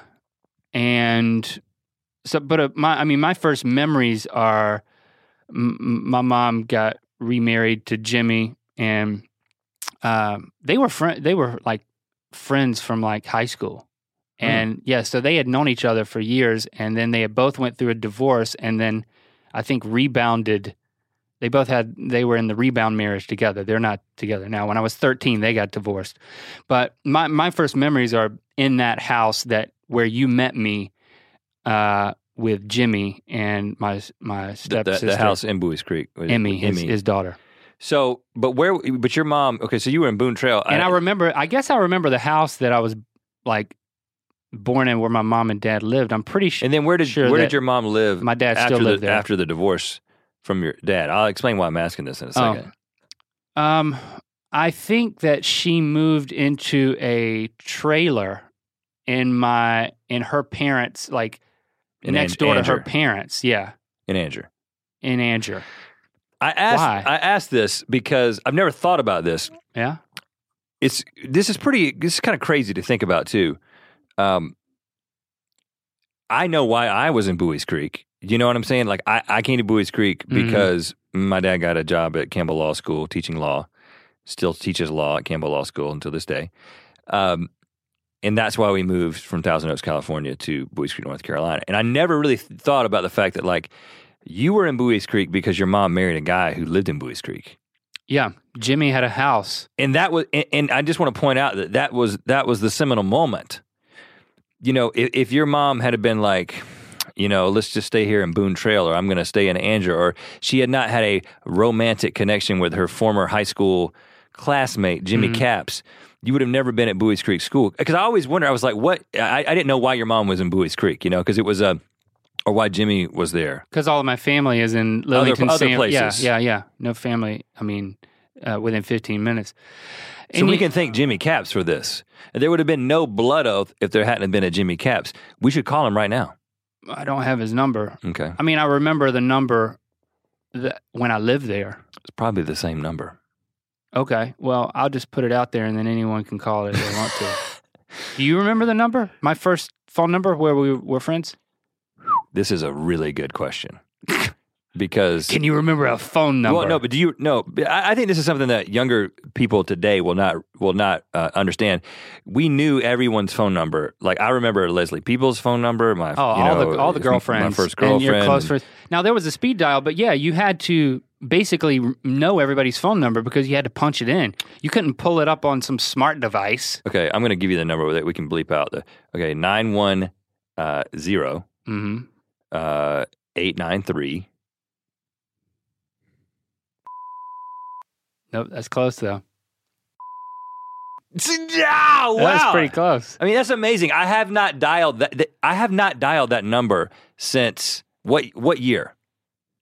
and so but uh, my I mean my first memories are m- my mom got remarried to Jimmy, and um, they were friend they were like friends from like high school. Hmm. And yeah, so they had known each other for years, and then they had both went through a divorce, and then I think rebounded they both had they were in the rebound marriage together they're not together now when i was 13 they got divorced but my my first memories are in that house that where you met me uh with jimmy and my my the, the, the house in Buies Creek. was- emmy his, Emmy. his daughter So, but where? But your mom. Okay, so you were in Boone Trail. and I remember i guess i remember the house that i was like born in where my mom and dad lived. I'm pretty sure. And then where did Sure, where did your mom live? My dad after still lived the, there. after the divorce from your dad. I'll explain why I'm asking this in a Oh. second. Um, I think that she moved into a trailer in my in her parents like In next An- door to her parents. Yeah, In Andrew. in Andrew. I asked Why? I asked this because I've never thought about this. Yeah. It's this is pretty this is kind of crazy to think about too. Um I know why I was in Buies Creek. You know what I'm saying? Like I, I came to Buies Creek Mhm. because my dad got a job at Campbell Law School teaching law. Still teaches law at Campbell Law School until this day. Um and that's why we moved from Thousand Oaks, California to Buies Creek, North Carolina. And I never really th- thought about the fact that like you were in Buies Creek because your mom married a guy who lived in Buies Creek. Yeah. Jimmy had a house. and that was and, and i just want to point out that that was that was the seminal moment you know if, if your mom had been like you know let's just stay here in boone trail or i'm going to stay in andrew or she had not had a romantic connection with her former high school classmate jimmy Mhm. caps you would have never been at Buies Creek School because I always wonder. I was like, "What?" I, I didn't know why your mom was in Buies Creek, you know, because it was a, or why Jimmy was there. Because all of my family is in Lillington. other Sam- places. Yeah, yeah, yeah. No family. I mean, uh, within 15 minutes. So And we you- can thank Jimmy Caps for this. There would have been no blood oath if there hadn't been a Jimmy Caps. We should call him right now. I don't have his number. Okay. I mean, I remember the number that when I lived there. It's probably the same number. Okay, well, I'll just put it out there, and then anyone can call it if they want to. Do you remember the number? My first phone number where we were friends. This is a really good question because Can you remember a phone number? well, no, but do you no? I, I think this is something that younger people today will not will not uh, understand. We knew everyone's phone number. Like I remember Leslie Peoples' phone number. My Oh, all know, the all the girlfriends, my first and girlfriend, your close friends. Now there was a speed dial, but yeah, you had to basically know everybody's phone number because you had to punch it in. You couldn't pull it up on some smart device. Okay, I'm going to give you the number that we can bleep out. The okay nine one uh, zero hmm uh, eight nine three. Nope, that's close though. Yeah, wow. That's pretty close. I mean, that's amazing. I have not dialed that. that- I have not dialed that number since what? What year?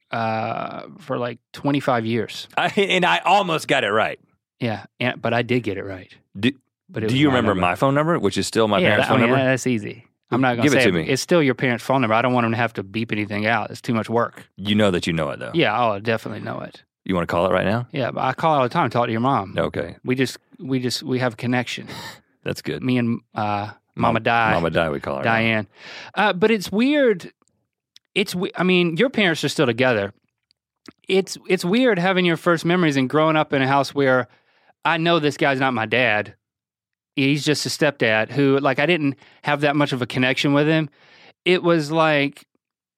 Uh, for like twenty five years. I, and I almost got it right. Yeah, and, but I did get it right. Do, But it do you remember number. my phone number, which is still my yeah, parents' that- phone I mean, number? That's easy. I'm not gonna Give it say to me. It's still your parents' phone number. I don't want them to have to beep anything out. It's too much work. You know that you know it though. Yeah, I'll definitely know it. You want to call it right now? Yeah, but I call all the time. Talk to your mom. Okay, We just we just we have a connection. that's good. Me and uh, Mama Di, Mama die. We call her. Diane. Uh, but it's weird. It's I mean, your parents are still together. It's it's weird having your first memories and growing up in a house where I know this guy's not my dad. He's just a stepdad who like I didn't have that much of a connection with him. It was like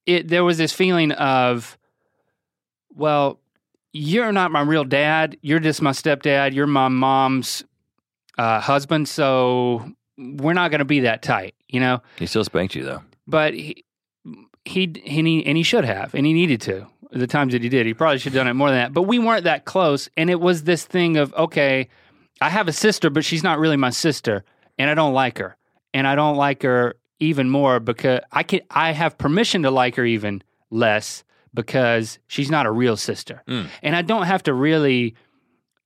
it there was this feeling of well, you're not my real dad. You're just my stepdad. You're my mom's uh, husband, so we're not going to be that tight, you know. He still spanked you though. But he, he and he and he should have, and he needed to. The times that he did, he probably should have done it more than that. But we weren't that close, and it was this thing of okay, I have a sister, but she's not really my sister, and I don't like her, and I don't like her even more because I can I have permission to like her even less because she's not a real sister, Mm. and I don't have to really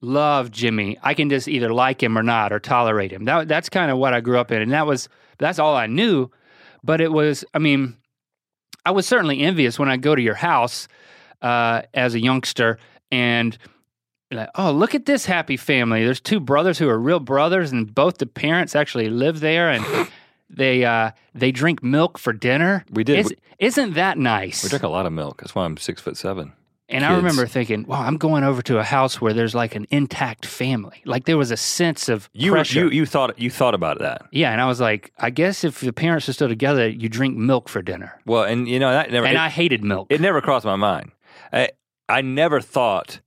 love Jimmy. I can just either like him or not, or tolerate him. That that's kind of what I grew up in, and that was that's all I knew. But it was, I mean, I was certainly envious when I go to your house uh, as a youngster and like, oh, look at this happy family. There's two brothers who are real brothers, and both the parents actually live there, and they uh, they drink milk for dinner. We did. Is, isn't that nice? We drink a lot of milk. That's why I'm six foot seven. And I remember thinking, wow, I'm going over to a house where there's like an intact family. Like there was a sense of You pressure. you you thought you thought about that. yeah, and I was like, I guess if the parents are still together, you drink milk for dinner. Well, and you know that never. And it- I hated milk. it never crossed my mind. I I never thought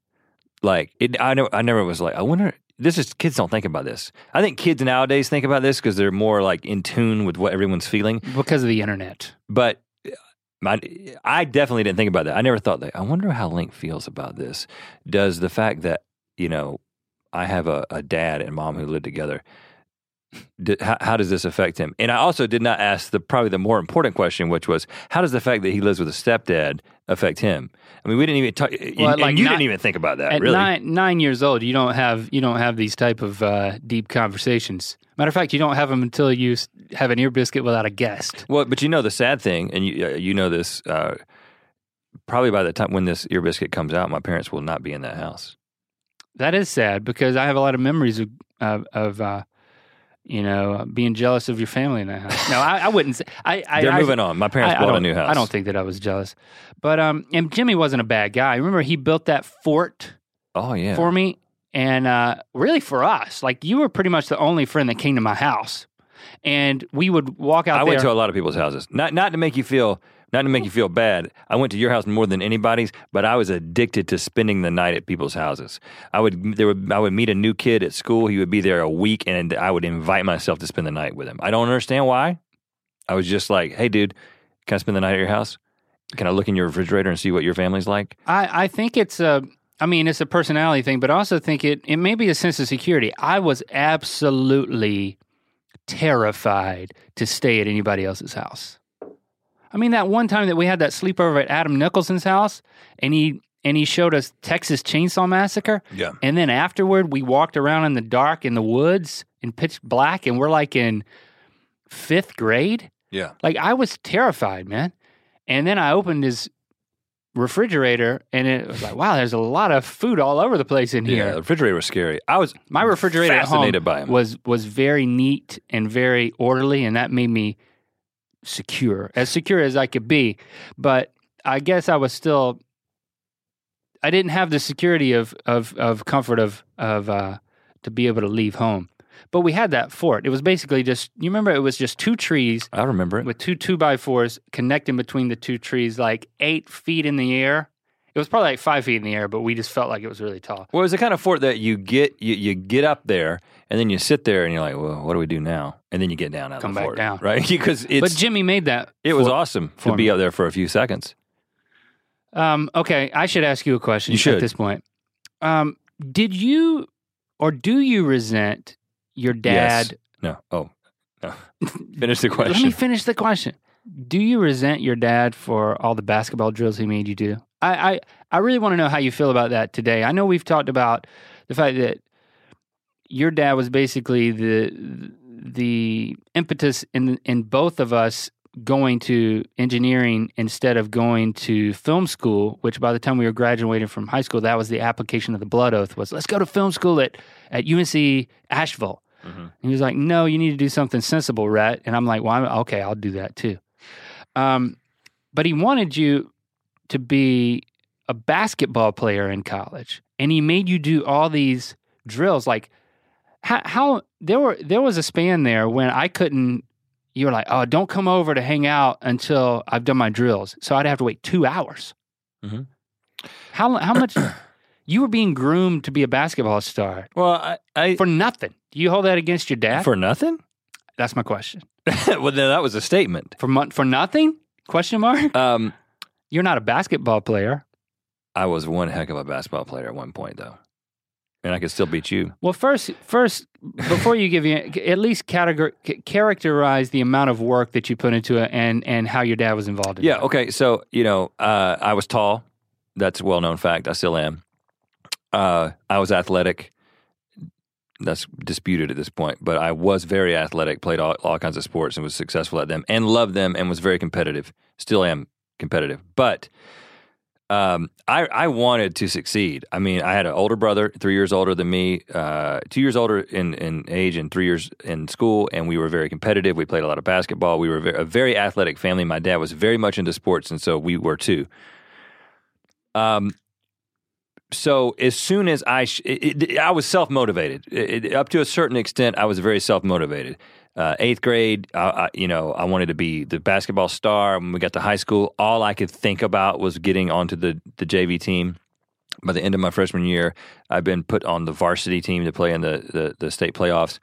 like it. I know I never was like I wonder. This is kids don't think about this. I think kids nowadays think about this because they're more like in tune with what everyone's feeling. because of the internet. But uh, my, I definitely didn't think about that. I never thought that. I wonder how Link feels about this. Does the fact that you know I have a, a dad and mom who live together did, how, how does this affect him? And I also did not ask the probably the more important question, which was how does the fact that he lives with a stepdad affect him? I mean, we didn't even talk. Well, and like you not- didn't even think about that, At really. nine nine years old, you don't have you don't have these type of uh, deep conversations. Matter of fact, you don't have them until you have an ear biscuit without a guest. Well, but you know the sad thing, and you uh, you know this. Uh, probably by the time when this ear biscuit comes out, my parents will not be in that house. That is sad because I have a lot of memories of of, of uh, you know being jealous of your family in that house. No, I, I wouldn't. Say, I, I They're I, moving on. My parents bought a new house. I don't think that I was jealous, but um, and Jimmy wasn't a bad guy. Remember, he built that fort Oh yeah. for me, and uh, really for us. Like you were pretty much the only friend that came to my house, and we would walk out I there. went to a lot of people's houses. Not not to make you feel not to make you feel bad. I went to your house more than anybody's, but I was addicted to spending the night at people's houses. I would there would I would meet a new kid at school. He would be there a week, and I would invite myself to spend the night with him. I don't understand why. I was just like, hey, dude, can I spend the night at your house? Can I look in your refrigerator and see what your family's like? I, I think it's a I mean it's a personality thing, but I also think it it may be a sense of security. I was absolutely terrified to stay at anybody else's house. I mean that one time that we had that sleepover at Adam Nicholson's house and he and he showed us Texas Chainsaw Massacre Yeah. and then afterward we walked around in the dark in the woods in pitch black and we're like in 5th grade. Yeah. Like I was terrified, man. And then I opened his refrigerator and it was like, wow, there's a lot of food all over the place in here. Yeah. The refrigerator was scary. I was My refrigerator at home fascinated by him. was was very neat and very orderly, and that made me secure, as secure as I could be. But I guess I was still. I didn't have the security of of of comfort of of uh, to be able to leave home. But we had that fort. It was basically just you remember it was just two trees I remember it. with two two by fours connecting between the two trees, like eight feet in the air. It was probably like five feet in the air, but we just felt like it was really tall. Well, it was the kind of fort that you get you, you get up there and then you sit there and you're like, well, what do we do now? And then you get down out Come of the back fort, down. right? Because it's but Jimmy made that. it was fort. awesome to for be me. up there for a few seconds. Um, okay, I should ask you a question You should. at this point. Um, did you or do you resent your Yes. dad? No, oh, no. Finish the question. Let question. me finish the question. Do you resent your dad for all the basketball drills he made you do? I, I, I really want to know how you feel about that today. I know we've talked about the fact that your dad was basically the the impetus in in both of us going to engineering instead of going to film school. Which by the time we were graduating from high school, that was the application of the blood oath was let's go to film school at at UNC Asheville. Mhm. And he was like, "No, you need to do something sensible, Rhett." And I'm like, "Well, I'm, okay, I'll do that too." Um, but he wanted you to be a basketball player in college, and he made you do all these drills. Like, how, how there were there was a span there when I couldn't. You were like, "Oh, don't come over to hang out until I've done my drills." So I'd have to wait two hours. Mhm. How how much? you were being groomed to be a basketball star Well, I, I for nothing. Do you hold that against your dad? for nothing. That's my question. well, then that was a statement. For mon- for nothing? Question mark. Um, You're not a basketball player. I was one heck of a basketball player at one point, though, and I could still beat you. Well, first, first, before you give you at least categor- characterize the amount of work that you put into it and and how your dad was involved in it. Yeah. Okay. So you know, uh, I was tall. That's a well-known fact. I still am. Uh, I was athletic. That's disputed at this point, but I was very athletic. Played all, all kinds of sports and was successful at them, and loved them, and was very competitive. Still am competitive, but um, I, I wanted to succeed. I mean, I had an older brother, three years older than me, uh, two years older in, in age, and three years in school. And we were very competitive. We played a lot of basketball. We were a very athletic family. My dad was very much into sports, and so we were too. Um, so as soon as I, sh- it, it, I was self motivated. Up to a certain extent, I was very self motivated. Uh, eighth grade, I, I, you know, I wanted to be the basketball star. When we got to high school, all I could think about was getting onto the the JV team. By the end of my freshman year, I've been put on the varsity team to play in the the, the state playoffs,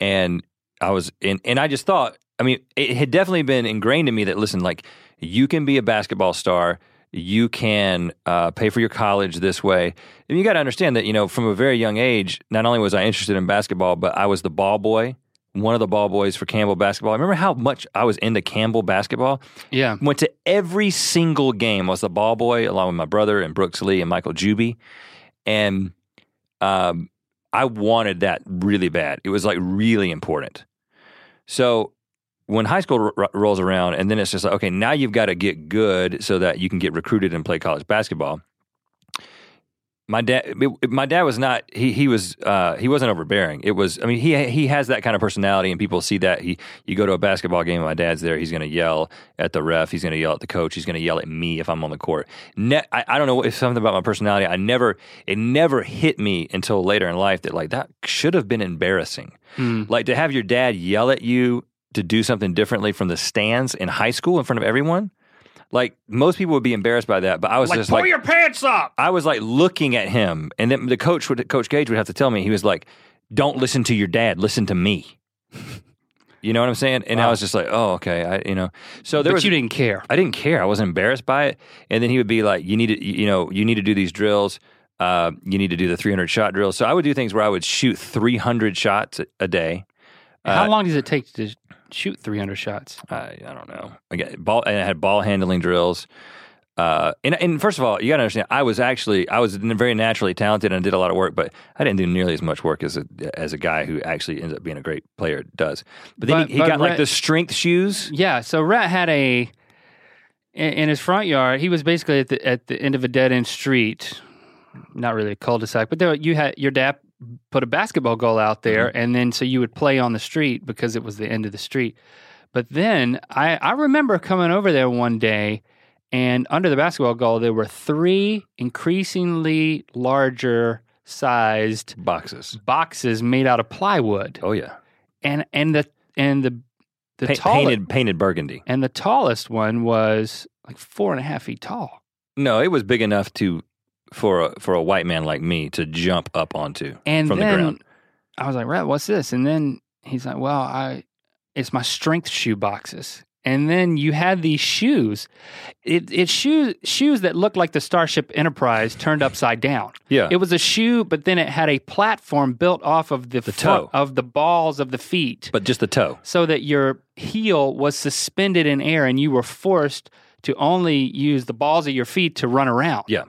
and I was in, and I just thought, I mean, it had definitely been ingrained in me that listen, like you can be a basketball star, you can uh, pay for your college this way, and you got to understand that you know from a very young age, not only was I interested in basketball, but I was the ball boy one of the ball boys for Campbell basketball. I remember how much I was into Campbell basketball. Yeah. Went to every single game. I was the ball boy along with my brother and Brooks Lee and Michael Juby. And um, I wanted that really bad. It was like really important. So when high school r- rolls around, and then it's just like, okay, now you've got to get good so that you can get recruited and play college basketball. My dad, my dad was not. He he was uh, he wasn't overbearing. It was. I mean, he he has that kind of personality, and people see that. He you go to a basketball game, and my dad's there. He's going to yell at the ref. He's going to yell at the coach. He's going to yell at me if I'm on the court. Ne- I, I don't know if something about my personality. I never it never hit me until later in life that like that should have been embarrassing. Like to have your dad yell at you to do something differently from the stands in high school in front of everyone. Like most people would be embarrassed by that, but I was Like just pull like your pants up. I was like looking at him, and then the coach would, Coach Gage would have to tell me. He was like, "Don't listen to your dad. Listen to me." you know what I'm saying? And I was just like, "Oh, okay." I, you know, so there but was. you didn't care. I didn't care. I wasn't embarrassed by it. And then he would be like, "You need to, you know, you need to do these drills. Uh, you need to do the 300 shot drill." So I would do things where I would shoot 300 shots a- a day. How Uh, long does it take to shoot 300 shots? I, I don't know. Again, ball and I had ball handling drills. Uh, and, and first of all, you got to understand, I was actually I was very naturally talented and did a lot of work, but I didn't do nearly as much work as a as a guy who actually ends up being a great player does. But then But- he, he but got like the strength shoes. Yeah, so Rhett had a in, in his front yard. He was basically at the at the end of a dead end street, not really a cul-de-sac, but there you had your dad put a basketball goal out there, Mm-hmm. and then so you would play on the street because it was the end of the street. But then I I remember coming over there one day, and under the basketball goal there were three increasingly larger sized Boxes. boxes made out of plywood, Oh yeah, and and the and the the Pa- tallest painted painted burgundy. and the tallest one was like four and a half feet tall. No, it was big enough to for a for a white man like me to jump up onto And from then the ground. I was like, "Rhett, what's this?" And then he's like, "Well, I it's my strength shoe boxes." And then you had these shoes. It it's shoes shoes that looked like the Starship Enterprise turned upside down. Yeah, It was a shoe, but then it had a platform built off of the, The toe. of the balls of the feet. but just the toe. so that your heel was suspended in air and you were forced to only use the balls of your feet to run around. Yeah.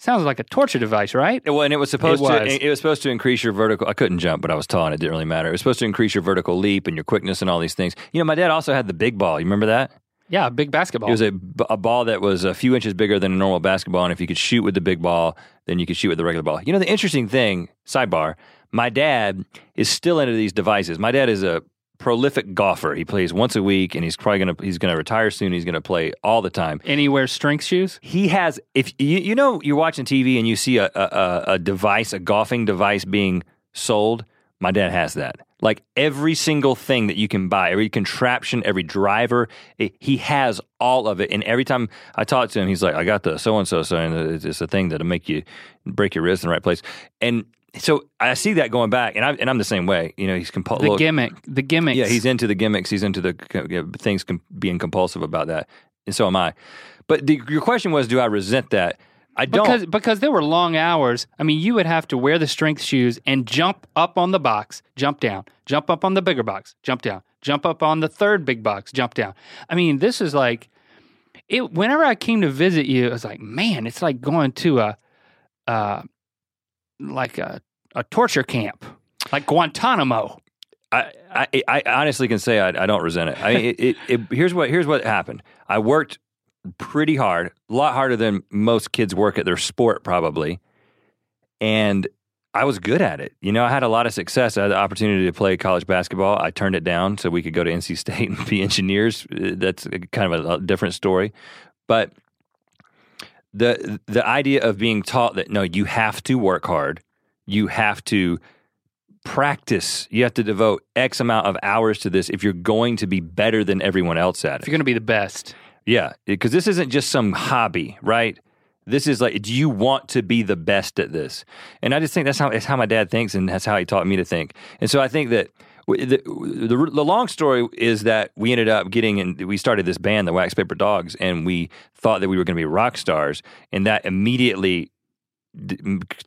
Sounds like a torture device, right? Well, and it was supposed It to. It was supposed to increase your vertical. I couldn't jump, but I was tall, and it didn't really matter. It was supposed to increase your vertical leap and your quickness and all these things. You know, my dad also had the big ball. You remember that? Yeah, a big basketball. It was a, a ball that was a few inches bigger than a normal basketball, and if you could shoot with the big ball, then you could shoot with the regular ball. You know, the interesting thing, sidebar, my dad is still into these devices. My dad is a prolific golfer. He plays once a week, and he's probably gonna he's gonna retire soon. He's gonna play all the time. And he wears strength shoes? He has if you you know you're watching TV and you see a a, a- device, a golfing device being sold. My dad has that. Like every single thing that you can buy, every contraption, every driver, it, he has all of it. And every time I talk to him, he's like, "I got the so and so, so and it's a thing that'll make you break your wrist in the right place." And so I see that going back, and I and I'm the same way. You know, he's compulsive. The gimmick. The gimmicks. yeah, he's into the gimmicks. He's into the you know, things com- being compulsive about that, and so am I. But the, your question was, do I resent that? I don't. because because there were long hours. I mean, you would have to wear the strength shoes and jump up on the box, jump down, jump up on the bigger box, jump down, jump up on the third big box, jump down. I mean, this is like it. Whenever I came to visit you, it was like, man, it's like going to a, uh, like a a torture camp, like Guantanamo. I, I, I honestly can say I, I don't resent it. I mean, it, it, it, here's what here's what happened. I worked pretty hard, a lot harder than most kids work at their sport, probably, and I was good at it. You know, I had a lot of success. I had the opportunity to play college basketball. I turned it down so we could go to NC State and be engineers. That's kind of a, a different story, but the the idea of being taught that no, you have to work hard, you have to practice. You have to devote X amount of hours to this if you're going to be better than everyone else at it. If you're going to be the best, Yeah, because this isn't just some hobby, right? This is like, do you want to be the best at this? And I just think that's how it's how my dad thinks, and that's how he taught me to think. And so I think that the, the, the long story is that we ended up getting and We started this band, the Wax Paper Dogs, and we thought that we were going to be rock stars, and that immediately d-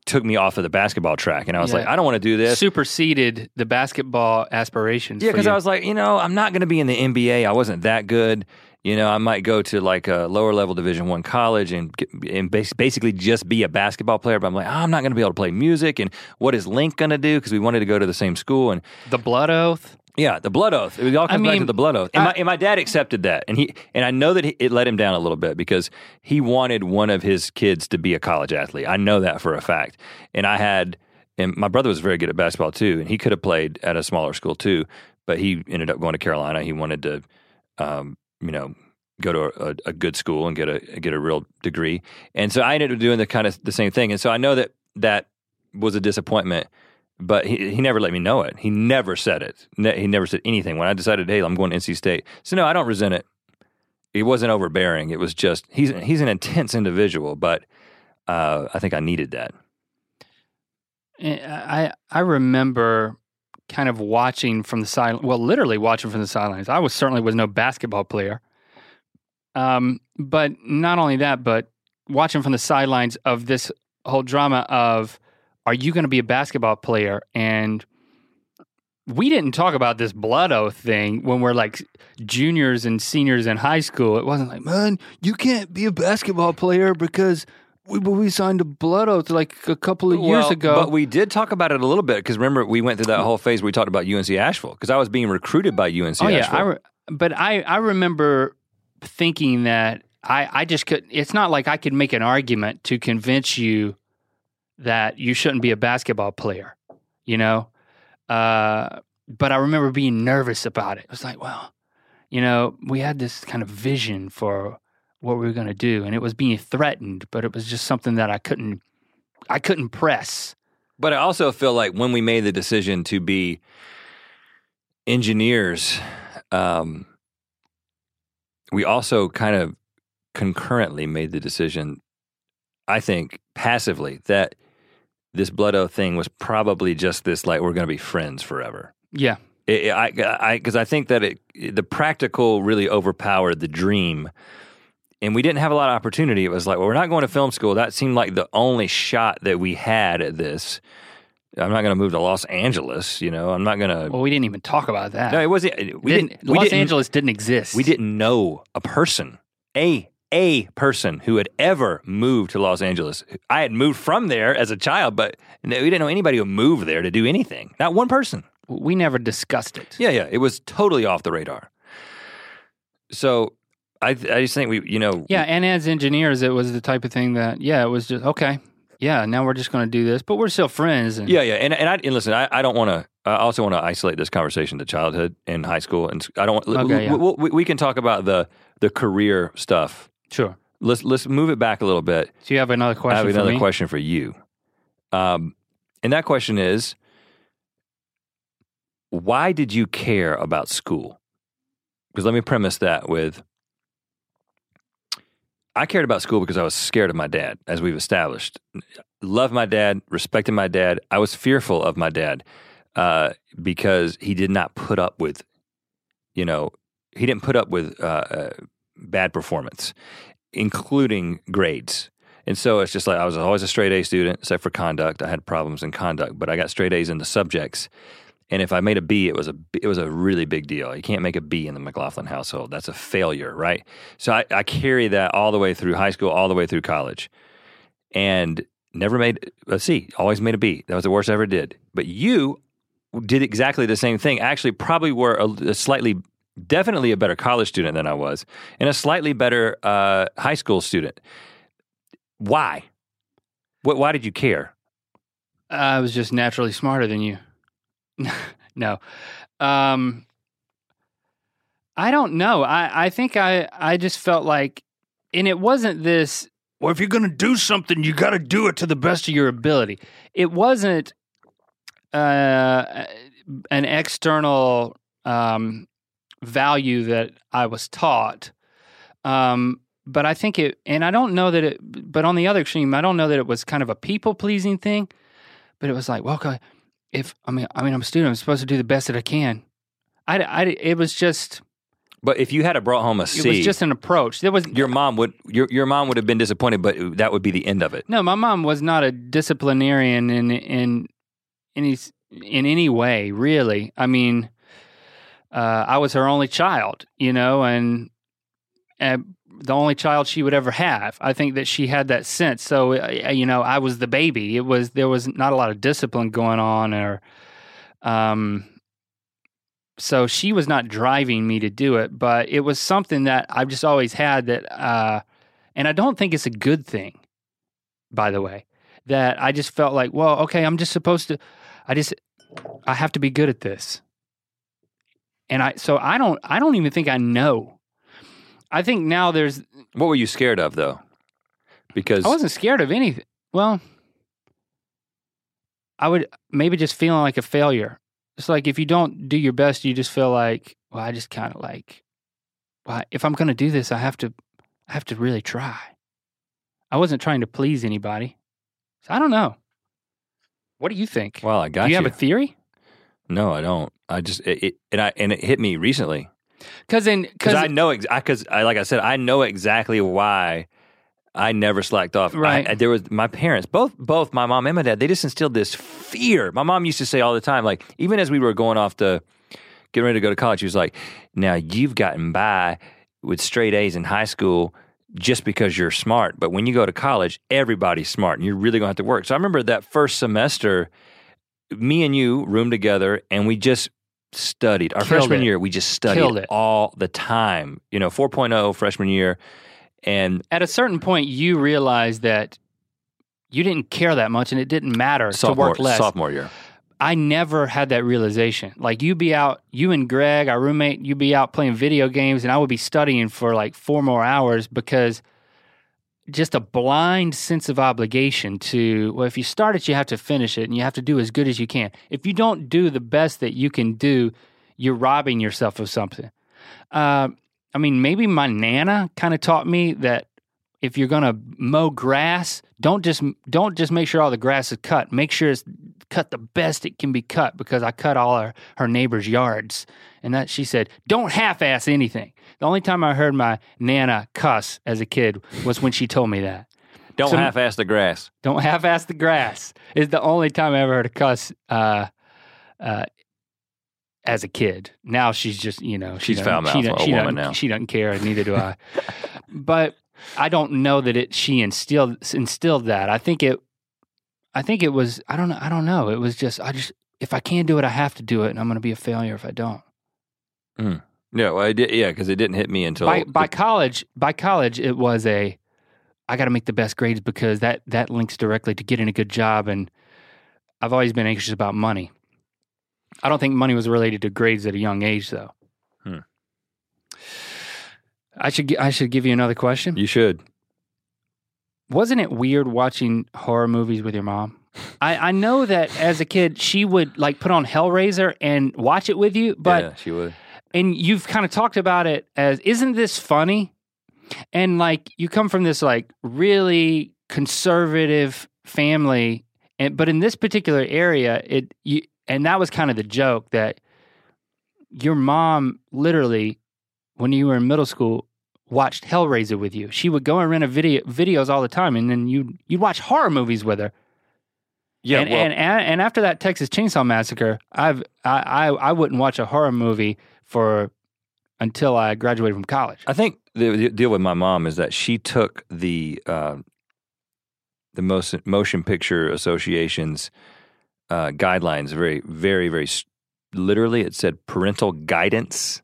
took me off of the basketball track, and I was Yeah. like, I don't want to do this. Superseded the basketball aspirations. Yeah, because. I was like, you know, I'm not going to be in the NBA. I wasn't that good. You know, I might go to like a lower level Division One college and get, and bas- basically just be a basketball player. But I'm like, I'm not going to be able to play music. And what is Link going to do? Because we wanted to go to the same school. And the blood oath. yeah, the blood oath. It all comes back to the blood oath. And, I- my, and my dad accepted that, and he and I know that he, it let him down a little bit because he wanted one of his kids to be a college athlete. I know that for a fact. And I had, and my brother was very good at basketball too, and he could have played at a smaller school too, but he ended up going to Carolina. He wanted to, um, you know. Go to a, a good school and get a get a real degree, and so I ended up doing the kind of the same thing. And so I know that that was a disappointment but he, he never let me know it. He never said it. Ne- he never said anything. When I decided, hey, I'm going to NC State. So no, I don't resent it. It wasn't overbearing. It was just he's he's an intense individual, but uh, I think I needed that. Eh, I I remember kind of watching from the side. Well, literally watching from the sidelines. I was certainly was no basketball player. Um, but not only that, but watching from the sidelines of this whole drama of, are you going to be a basketball player? And we didn't talk about this blood oath thing when we're like juniors and seniors in high school. It wasn't like, man, you can't be a basketball player because we we signed a blood oath like a couple of years Well, ago. but we did talk about it a little bit because remember we went through that whole phase where we talked about UNC Asheville because I was being recruited by UNC oh yeah, Asheville. I re- but I I remember thinking that I I just could. It's not like I could make an argument to convince you that you shouldn't be a basketball player, you know. Uh, but I remember being nervous about it. It was like, well, you know, we had this kind of vision for what we were going to do, and it was being threatened, but it was just something that I couldn't I couldn't press. But I also feel like when we made the decision to be engineers, um, we also kind of concurrently made the decision, I think, passively, that this blood oath thing was probably just this like we're going to be friends forever. Yeah, It, it- I, I, because I think that it, the practical really overpowered the dream, and we didn't have a lot of opportunity. It was like, well, we're not going to film school. That seemed like the only shot that we had at this. I'm not going to move to Los Angeles. You know, I'm not going to. well, we didn't even talk about that. no, it wasn't. We didn't, didn't. Los didn't, Angeles didn't exist. We didn't know a person, a a person who had ever moved to Los Angeles. I had moved from there as a child, but we didn't know anybody who moved there to do anything. Not one person. We never discussed it. Yeah, yeah, it was totally off the radar. So I, I just think we, you know, Yeah, and as engineers, it was the type of thing that, yeah, it was just okay. Yeah, now we're just going to do this, but we're still friends. And yeah, yeah. And and I and listen, I, I don't want to. I also want to isolate this conversation to childhood and high school, and I don't. Okay, yeah. we, we, we can talk about the the career stuff. sure. Let's let's move it back a little bit. So you have another question. I have for another me? question for you. Um, and that question is, why did you care about school? Because let me premise that with, I cared about school because I was scared of my dad, as we've established. Loved my dad, respected my dad. I was fearful of my dad uh, because he did not put up with, you know, he didn't put up with uh, uh, bad performance, including grades. And so it's just like I was always a straight A student, except for conduct. I had problems in conduct, but I got straight A's in the subjects. And if I made a B, it was a it was a really big deal. You can't make a B in the McLaughlin household. That's a failure, right? So I, I carry that all the way through high school, all the way through college, and never made a C. Always made a B. That was the worst I ever did. But you did exactly the same thing. Actually, probably were a, a slightly, definitely a better college student than I was, and a slightly better uh, high school student. Why? What? Why did you care? I was just naturally smarter than you. no. Um, I don't know. I, I think I, I just felt like, and it wasn't this, well, if you're going to do something, you got to do it to the best of your ability. It wasn't uh, an external um, value that I was taught. Um, but I think it, and I don't know that it, but on the other extreme, I don't know that it was kind of a people pleasing thing, but it was like, well, if, I mean, I mean, I'm a student, I'm supposed to do the best that I can. I, I, it was just, But if you had a brought home a It was just an approach. There was your mom would your your mom would have been disappointed, but that would be the end of it. no. My mom was not a disciplinarian in in any in any way. Really, I mean, uh, I was her only child, you know, and and the only child she would ever have. I think that she had that sense. So uh, you know, I was the baby. It was there was not a lot of discipline going on, or um. So she was not driving me to do it, but it was something that I've just always had that, uh, and I don't think it's a good thing. By the way, that I just felt like, well, okay, I'm just supposed to. I just, I have to be good at this, and I. So I don't. I don't even think I know. I think now there's What were you scared of though? Because I wasn't scared of anything. Well, I would maybe just feeling like a failure. It's like if you don't do your best, you just feel like, well, I just kind of like, well, if I'm going to do this, I have to, I have to really try. I wasn't trying to please anybody. So I don't know. What do you think? well, I got do you, you. have a theory? no, I don't. I just it, it and I and it hit me recently Because in because I know because I, 'cause I like I said I know exactly why I never slacked off. Right. I- there was my parents, both both my mom and my dad. They just instilled this fear. My mom used to say all the time, like even as we were going off to getting ready to go to college, she was like, "Now you've gotten by with straight A's in high school." Just because you're smart, but when you go to college, everybody's smart, and you're really gonna have to work. So I remember that first semester, me and you roomed together, and we just studied. Our Killed freshman it. year, we just studied it. all the time. You know, 4.0 freshman year, and at a certain point, you realize that you didn't care that much, and it didn't matter sophomore to work less. sophomore year. I never had that realization. Like you be out, you and Greg, our roommate, you be out playing video games, and I would be studying for like four more hours because just a blind sense of obligation to, well, if you start it, you have to finish it and you have to do as good as you can. If you don't do the best that you can do, you're robbing yourself of something. Uh, I mean, maybe my Nana kind of taught me that if you're gonna mow grass, don't just don't just make sure all the grass is cut. Make sure it's cut the best it can be cut because I cut all her, her neighbors' yards. And that she said, don't half ass anything. The only time I heard my Nana cuss as a kid was when she told me that. Don't So- half-ass the grass. Don't half ass the grass is the only time I ever heard a cuss uh, uh, as a kid. Now she's just, you know, she She's doesn't- foul-mouthed she doesn't- a she doesn't- now. She doesn't care, and neither do I. but I don't know that it she instilled instilled that. I think it I think it was I don't know I don't know. It was just I just if I can't do it, I have to do it, and I'm going to be a failure if I don't. Yeah, well, I did. Yeah, because it didn't hit me until by by college, by college, it was a I got to make the best grades because that that links directly to getting a good job, and I've always been anxious about money. I don't think money was related to grades at a young age, though. Hmm. I should I should give you another question. you should. Wasn't it weird watching horror movies with your mom? I, I know that as a kid she would like put on Hellraiser and watch it with you, but yeah, she would. and you've kind of talked about it as isn't this funny and like you come from this like really conservative family and but in this particular area it you and that was kind of the joke that your mom literally when you were in middle school watched Hellraiser with you. She would go and rent a video videos all the time and then you you'd watch horror movies with her. Yeah, and, well, and, and and after that Texas Chainsaw Massacre, I've I, I I wouldn't watch a horror movie for until I graduated from college. I think the, the deal with my mom is that she took the uh, the most motion picture association's uh, guidelines very, very, very literally. It said parental guidance.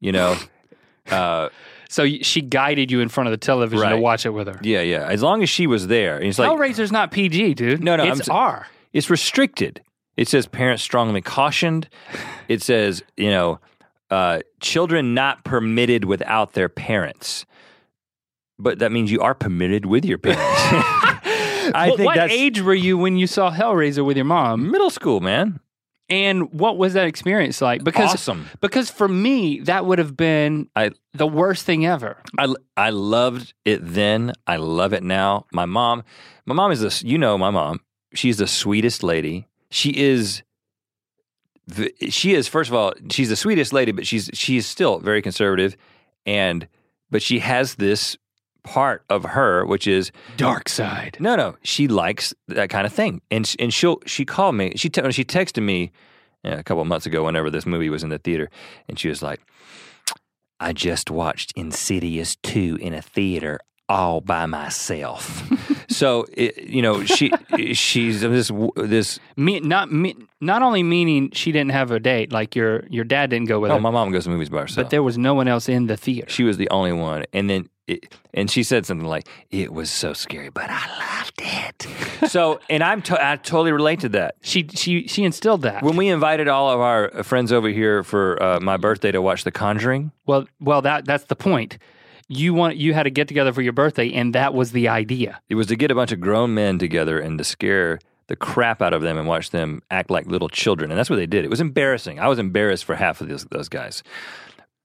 You know, uh, So she guided you in front of the television to watch it with her. yeah, yeah. As long as she was there, and it's like Hellraiser's not PG, dude. No, no, I'm it's s- R. it's restricted. It says parents strongly cautioned. It says, you know, uh, children not permitted without their parents. But that means you are permitted with your parents. I what think what that's age were you when you saw Hellraiser with your mom? middle school, man. And what was that experience like? Because awesome. because for me that would have been I- the worst thing ever. I I loved it then. I love it now. My mom, my mom is this. You know, my mom. She's the sweetest lady. She is the, she is first of all she's the sweetest lady, but she's she is still very conservative, and but she has this part of her which is Dark side. no no she likes that kind of thing, and and she'll she called me she te- she texted me a couple of months ago whenever this movie was in the theater, and she was like, I just watched Insidious two in a theater all by myself. so it, you know she she's this this Me, not me, not only meaning she didn't have a date, like your your dad didn't go with oh her, my mom goes to movies by herself. but there was no one else in the theater. she was the only one, and then it, and she said something like, "It was so scary, but I loved it." so and I'm to, I totally relate to that. She she she instilled that. When we invited all of our friends over here for uh, my birthday to watch The Conjuring, well, well, that that's the point. You want you had to get together for your birthday, and that was the idea. it was to get a bunch of grown men together and to scare the crap out of them and watch them act like little children. And that's what they did. It was embarrassing. I was embarrassed for half of those, those guys.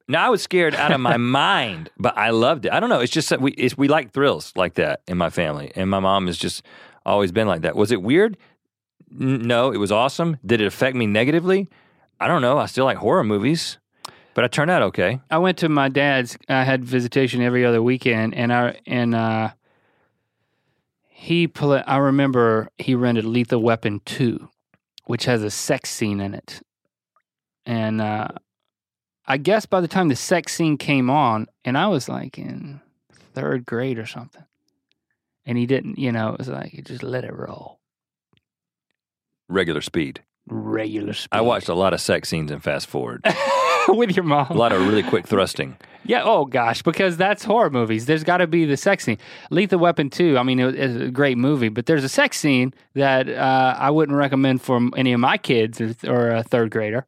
Now I was scared out of my mind, but I loved it. I don't know. It's just that we it's, we like thrills like that in my family, and my mom has just always been like that. Was it weird? N- No, it was awesome. Did it affect me negatively? I don't know. I still like horror movies, but I turned out okay. I went to my dad's. I had visitation every other weekend, and I and uh, he. Pl- I remember he rented Lethal Weapon two, which has a sex scene in it, and uh, I guess by the time the sex scene came on, and I was like in third grade or something, and he didn't. You know, it was like he just let it roll, Regular speed. regular speed. I watched a lot of sex scenes in fast forward. with your mom. A lot of really quick thrusting. Yeah. Oh gosh, because that's horror movies. There's got to be the sex scene. Lethal Weapon two. I mean, it's a great movie, but there's a sex scene that uh, I wouldn't recommend for any of my kids or, or a third grader.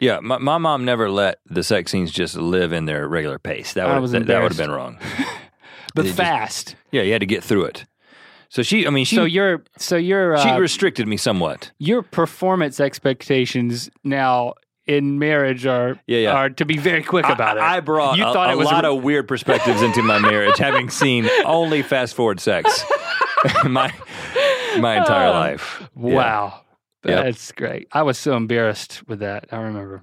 Yeah, my, my mom never let the sex scenes just live in their regular pace. That would that, that would have been wrong. But just- fast. Yeah, you had to get through it. So she, I mean, she so you're so you're she uh, restricted me somewhat. your performance expectations now in marriage are Yeah, yeah. are to be very quick about it. I, I brought You a, thought a it was lot re- of weird perspectives into my marriage, having seen only fast forward sex my my entire Oh, life. Yeah. Wow. Yep. That's great. I was so embarrassed with that. I remember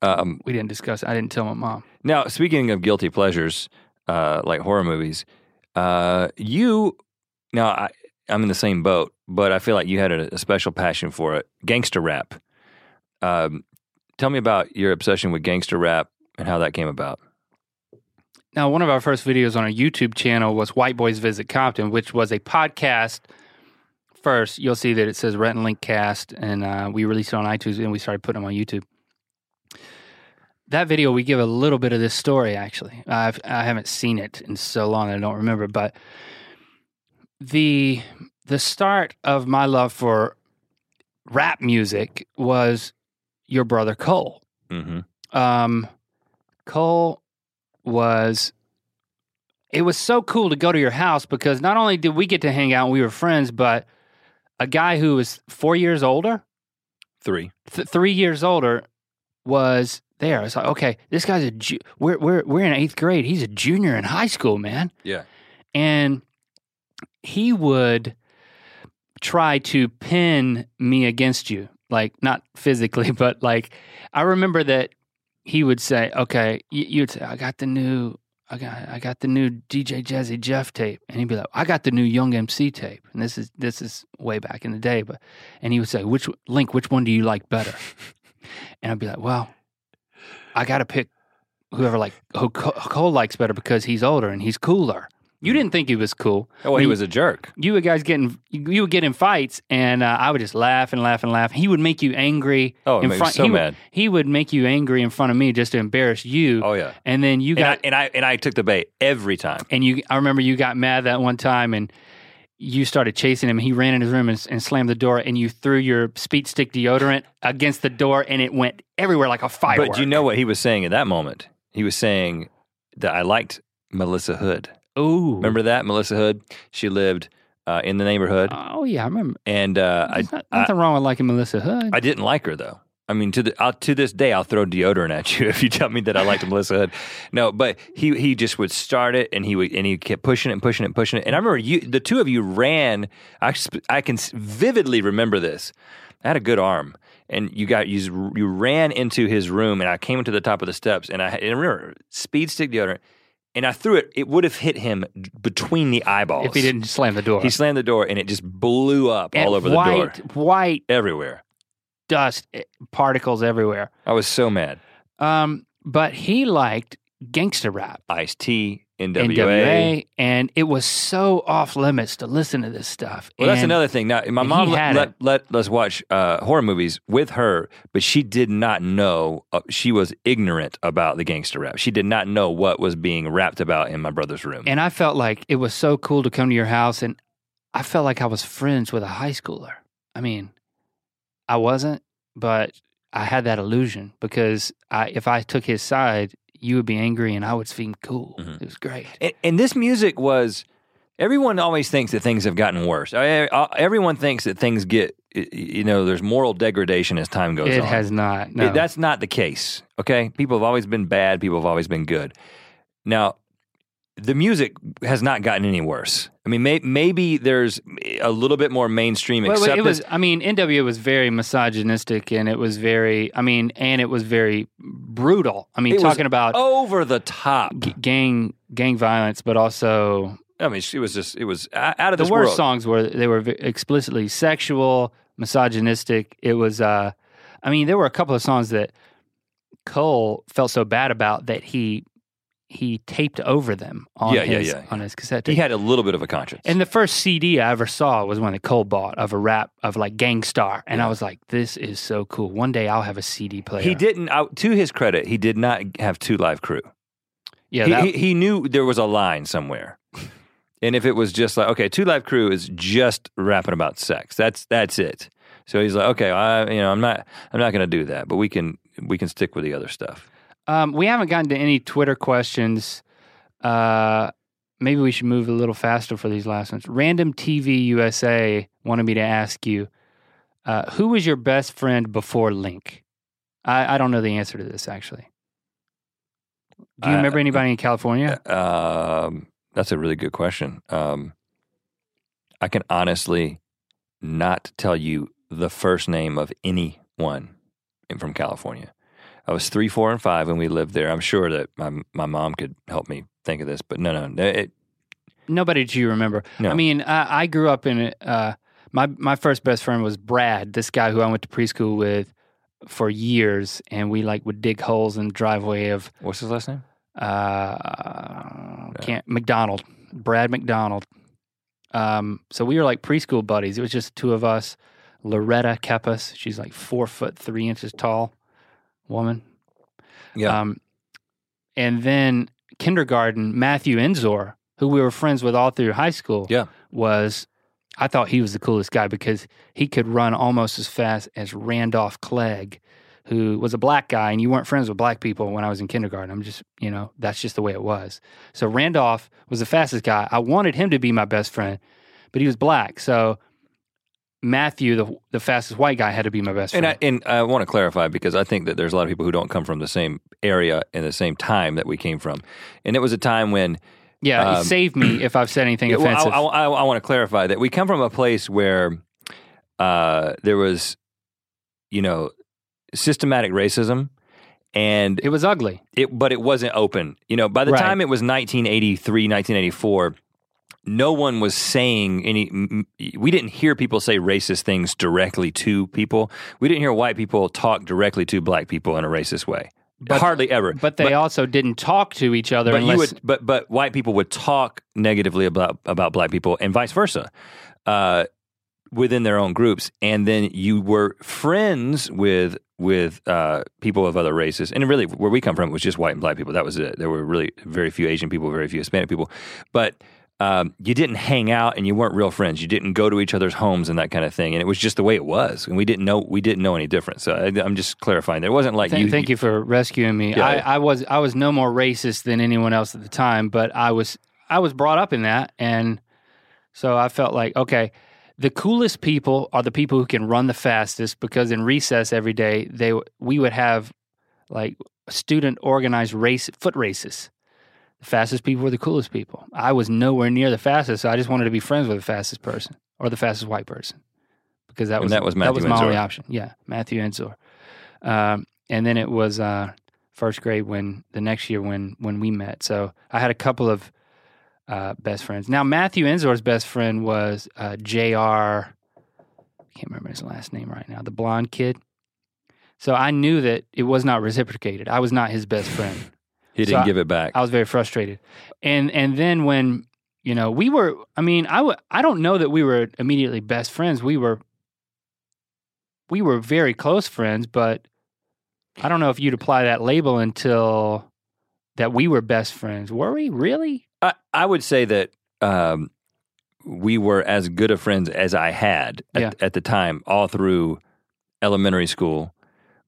Um, we didn't discuss. It. I didn't tell my mom. now, speaking of guilty pleasures, uh, like horror movies, uh, you now I, I'm in the same boat, but I feel like you had a, a special passion for it. Gangster rap. Um, tell me about your obsession with gangster rap and how that came about. Now, one of our first videos on our YouTube channel was White Boys Visit Compton, which was a podcast. First, you'll see that it says Rhett and Link Cast, and uh, we released it on iTunes and we started putting them on YouTube. That video, we give a little bit of this story, actually. I've, I haven't seen it in so long, I don't remember, but the the start of my love for rap music was your brother Cole Mm-hmm. um, Cole was. It was so cool to go to your house because not only did we get to hang out and we were friends, but a guy who was four years older, Three. th- three years older, was there. It's like, okay, this guy's a ju- we're we're we're in eighth grade. He's a junior in high school, man Yeah. and he would try to pin me against you like not physically but like i remember that he would say okay you, you'd say i got the new I got, I got the new DJ Jazzy Jeff tape, and he'd be like, "I got the new Young MC tape." And this is this is way back in the day, but and he would say, "Which Link? Which one do you like better?" and I'd be like, "Well, I got to pick whoever like who Cole likes better because he's older and he's cooler." You didn't think he was cool. Oh, well, he was a jerk. you would guys getting you would get in fights and uh, I would just laugh and laugh and laugh. He would make you angry. Oh, in front. so he mad. Would, he would make you angry in front of me just to embarrass you. Oh yeah. And then you And I, got and I and I took the bait every time. and you. I remember you got mad that one time and you started chasing him. He ran in his room and, and slammed the door, and you threw your speed stick deodorant against the door, and it went everywhere like a firework. But you know what he was saying at that moment? He was saying that I liked Melissa Hood. Ooh, Remember that Melissa Hood? She lived uh, in the neighborhood, Oh yeah, I remember. and uh, I, There's not- I nothing wrong with liking Melissa Hood. I didn't like her though. I mean, to the I'll, to this day, I'll throw deodorant at you if you tell me that I liked Melissa Hood. No, but he he just would start it, and he would and he kept pushing it and pushing it and pushing it. And I remember you, the two of you ran. I I can vividly remember this. I had a good arm, and you got you you ran into his room, and I came to the top of the steps, and I, and I remember speed stick deodorant. And I threw it. It would have hit him between the eyeballs If he didn't slam the door. He slammed the door, and it just blew up And all over the white, door, White everywhere. dust eh, particles everywhere. I was so mad. Um, but he liked gangster rap. Ice T, NWA. NWA, and it was so off limits to listen to this stuff. Well, that's another thing. Now, my mom let, let, let us watch uh, horror movies with her, but she did not know. Uh, she was ignorant about the gangster rap. She did not know what was being rapped about in my brother's room. And I felt like it was so cool to come to your house, and I felt like I was friends with a high schooler. I mean, I wasn't, but I had that illusion because I, if I took his side, you would be angry, and I would seem cool. Mhm. It was great. and, and this music was. Everyone always thinks that things have gotten worse. I- I- Everyone thinks that things get, you know, there's moral degradation as time goes It on. has not. No. It- that's not the case. Okay, people have always been bad. People have always been good. Now, the music has not gotten any worse. I mean, may, maybe there's a little bit more mainstream Well, acceptance. it was. I mean, NWA was very misogynistic, and it was very. I mean, and it was very brutal. I mean, It talking about over the top. g- gang gang violence, but also I mean, it was just it was out of the worst world. songs were they were explicitly sexual, misogynistic. It was. uh I mean, there were a couple of songs that Cole felt so bad about that he he taped over them on Yeah, yeah, his yeah, on his cassette. He had a little bit of a conscience. And the first CD I ever saw was one that Cole bought of a rap of like Gang Starr, and I was like, "This is so cool. One day I'll have a CD player." he didn't. Out to his credit, he did not have two live crew. yeah. he, that- he, he knew there was a line somewhere. And if it was just like, okay, Two Live Crew is just rapping about sex. That's that's it. So he's like, okay, I you know, I'm not I'm not going to do that, but we can we can stick with the other stuff. Um, we haven't gotten to any Twitter questions. Uh, maybe we should move a little faster for these last ones. Random TV USA wanted me to ask you, uh, who was your best friend before Link? I, I don't know the answer to this actually. Do you Uh, remember anybody in California? Um, that's a really good question. Um, I can honestly not tell you the first name of anyone from California. I was three, four, and five when we lived there. I'm sure that my my mom could help me think of this, but no, no, it, Nobody do you remember. No. I mean, I, I grew up in it. Uh, my my first best friend was Brad, this guy who I went to preschool with for years, and we like would dig holes in the driveway of what's his last name? uh, can't McDonald, Brad McDonald. Um, so we were like preschool buddies. It was just two of us. Loretta Kepis, she's like four foot three inches tall, woman. Yeah, Um, and then kindergarten, Matthew Enzor, who we were friends with all through high school, Yeah. was I thought he was the coolest guy because he could run almost as fast as Randolph Clegg, who was a black guy, and you weren't friends with black people when I was in kindergarten. I'm just, you know, that's just the way it was. So Randolph was the fastest guy. I wanted him to be my best friend, but he was black. So Matthew, the the fastest white guy, had to be my best and friend. I, and I want to clarify because I think that there's a lot of people who don't come from the same area in the same time that we came from, and it was a time when yeah, um, save me if I've said anything Yeah, well, offensive. I, I, I want to clarify that we come from a place where uh, there was, you know, systematic racism, and it was ugly. it, but it wasn't open. You know, by the Right. time it was 1983, 1984, no one was saying any. We didn't hear people say racist things directly to people. We didn't hear white people talk directly to black people in a racist way. But- Hardly ever. But they also didn't talk to each other but unless you would, but but white people would talk negatively about about black people and vice versa, uh, within their own groups, and then you were friends with with uh, people of other races, and really where we come from it was just white and black people. That was it. There were really very few Asian people, very few Hispanic people, but. Um, you didn't hang out and you weren't real friends. You didn't go to each other's homes and that kind of thing. And it was just the way it was. And we didn't know we didn't know any different. So I, I'm just clarifying. There wasn't like Thank you. thank you for rescuing me. Yeah. I, I was I was no more racist than anyone else at the time, but I was I was brought up in that, and so I felt like okay. the coolest people are the people who can run the fastest because in recess every day they we would have like student organized race foot races. The fastest people were the coolest people. I was nowhere near the fastest, so I just wanted to be friends with the fastest person or the fastest white person because that And was that was that was Matthew my only option. Yeah, Matthew Enzor. Um, and then it was uh, first grade when the next year when when we met. So I had a couple of uh, best friends. Now Matthew Enzor's best friend was uh, Jr. I can't remember his last name right now. The blonde kid. So I knew that it was not reciprocated. I was not his best friend. He didn't I- give it back. I was very frustrated. And and then when you know we were, I mean, I w- I don't know that we were immediately best friends. We were we were very close friends, but I don't know if you'd apply that label until that we were best friends. Were we really? I, I would say that um, we were as good of friends as I had at, Yeah. at the time, all through elementary school.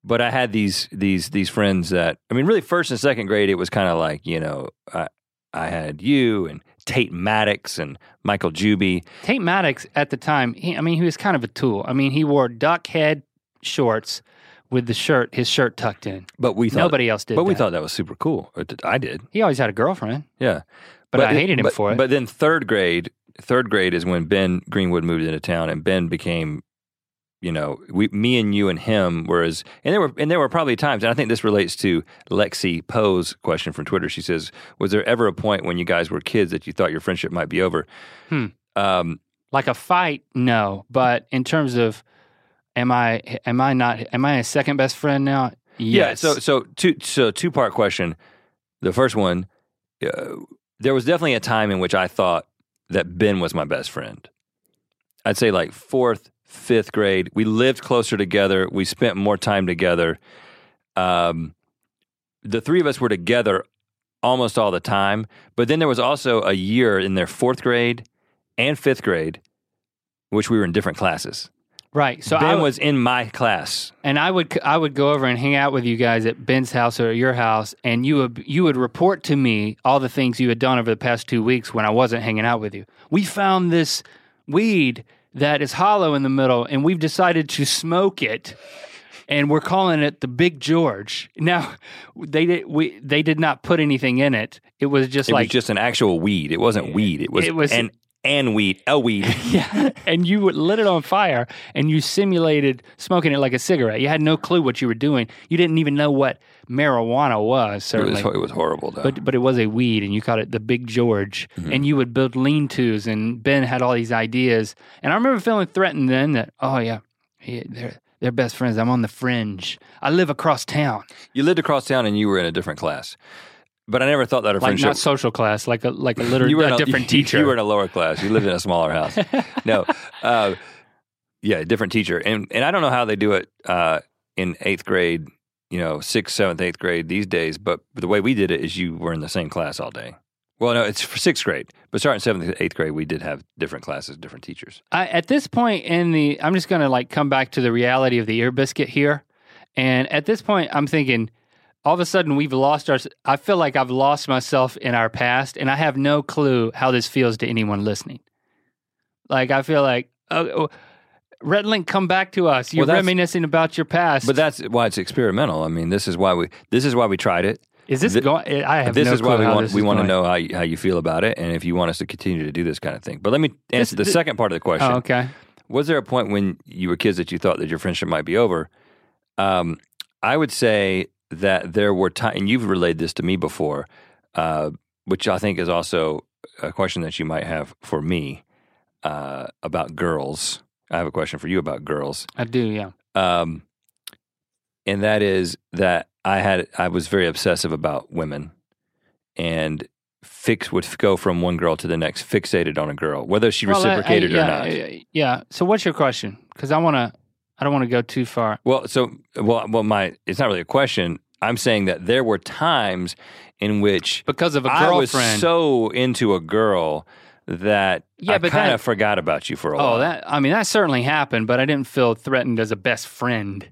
But I had these these these friends that I mean, really, first and second grade, it was kind of like you know, I, I had you and Tate Maddox and Michael Juby. Tate Maddox at the time, he, I mean, he was kind of a tool. I mean, he wore duck head shorts with the shirt, his shirt tucked in. But we thought, Nobody else did. but we that. thought that was super cool. Uh, I did, he always had a girlfriend, yeah. but, I hated him but, for it. But then third grade, third grade is when Ben Greenwood moved into town, and Ben became, you know, we, me and you and him. Whereas, and there were and there were probably times, and I think this relates to Lexi Poe's question from Twitter. She says, "Was there ever a point when you guys were kids that you thought your friendship might be over?" Hmm. Um, like a fight no but in terms of am i am i not am i a second best friend now Yeah. So so two so two part question. The first one, uh, there was definitely a time in which I thought that Ben was my best friend. I'd say like fourth, fifth grade. We lived closer together. We spent more time together. Um, the three of us were together almost all the time. But then there was also a year in their fourth grade and fifth grade, which we were in different classes. right so ben i was was in my class. and i would i would go over and hang out with you guys at ben's house or at your house and you would you would report to me all the things you had done over the past two weeks when i wasn't hanging out with you we found this weed that is hollow in the middle and we've decided to smoke it and we're calling it the Big George. Now, they did we they did not put anything in it. It was just It like was just an actual weed. It wasn't weed. It was, It was- an and weed, a weed. yeah, and you lit it on fire and you simulated smoking it like a cigarette. You had no clue what you were doing. You didn't even know what marijuana was. It was, it was horrible though. but but it was a weed, and you called it the Big George. Mm-hmm. And you would build lean-tos, and Ben had all these ideas. And I remember feeling threatened then that oh yeah, he, they're they're best friends. I'm on the fringe. I live across town, you lived across town and you were in a different class. But I never thought that a like friendship. not social class, like a like a liter- you were a a different you- teacher. You were in a lower class. You lived in a smaller house. no, uh, yeah, a different teacher. And and I don't know how they do it uh, in eighth grade. You know, sixth, seventh, eighth grade these days. But the way we did it is you were in the same class all day. Well, no, it's for sixth grade. But starting seventh, eighth grade, we did have different classes, different teachers. I, at this point in the, I'm just gonna like come back to the reality of the ear biscuit here, and at this point, I'm thinking, all of a sudden we've lost our. I feel like I've lost myself in our past, and I have no clue how this feels to anyone listening. Like I feel like, oh, oh, Rhett Link, come back to us. You're Well, reminiscing about your past. But that's why it's experimental. I mean, this is why we this is why we tried it. is this thi- going? I have this no is clue why we want this we want to know how you, how you feel about it, and if you want us to continue to do this kind of thing. But let me answer the thi- second part of the question. Oh, okay. Was there a point when you were kids that you thought that your friendship might be over? Um, I would say that there were times, and you've relayed this to me before, uh, which I think is also a question that you might have for me uh, about girls. I have a question for you about girls I do. Yeah. um, and that is that I had I was very obsessive about women, and fix would go from one girl to the next, fixated on a girl, whether she Well, I- I- reciprocated yeah, or not. Yeah. yeah. So what's your question? Because I want to. I don't want to go too far. Well, so well, well, my it's not really a question. I'm saying that there were times in which Because of a I was girlfriend. so into a girl that Yeah, I kind of forgot about you for a while. Oh, that I mean that certainly happened, but I didn't feel threatened as a best friend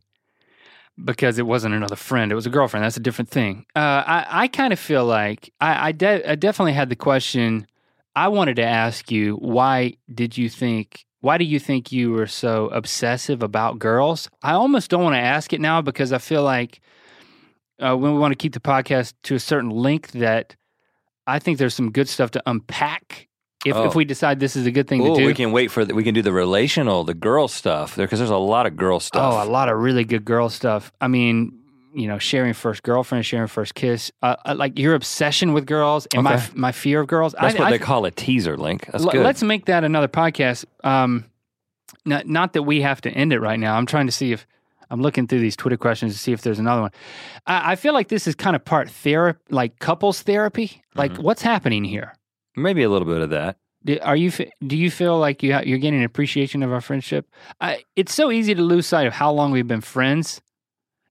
because it wasn't another friend; it was a girlfriend. That's a different thing. Uh, I I kind of feel like I I, de- I definitely had the question I wanted to ask you why did you think why do you think you were so obsessive about girls? I almost don't want to ask it now because I feel like uh, when we want to keep the podcast to a certain length that I think there's some good stuff to unpack if, Oh. if we decide this is a good thing Ooh, to do. we can wait for the, we can do the relational, the girl stuff there because there's a lot of girl stuff. Oh, a lot of really good girl stuff. I mean, you know, sharing first girlfriend, sharing first kiss, uh, uh, like your obsession with girls and my Okay. my fear of girls. That's I, what I- they call a teaser link. That's L- good. Let's make that another podcast. Um, not, not that we have to end it right now. I'm trying to see if I'm looking through these Twitter questions to see if there's another one. I, I feel like this is kind of part therapy, like couples therapy. Like, Mm-hmm. what's happening here? Maybe a little bit of that. Do- Are you? Do you feel like you ha- you're getting an appreciation of our friendship? I, it's so easy to lose sight of how long we've been friends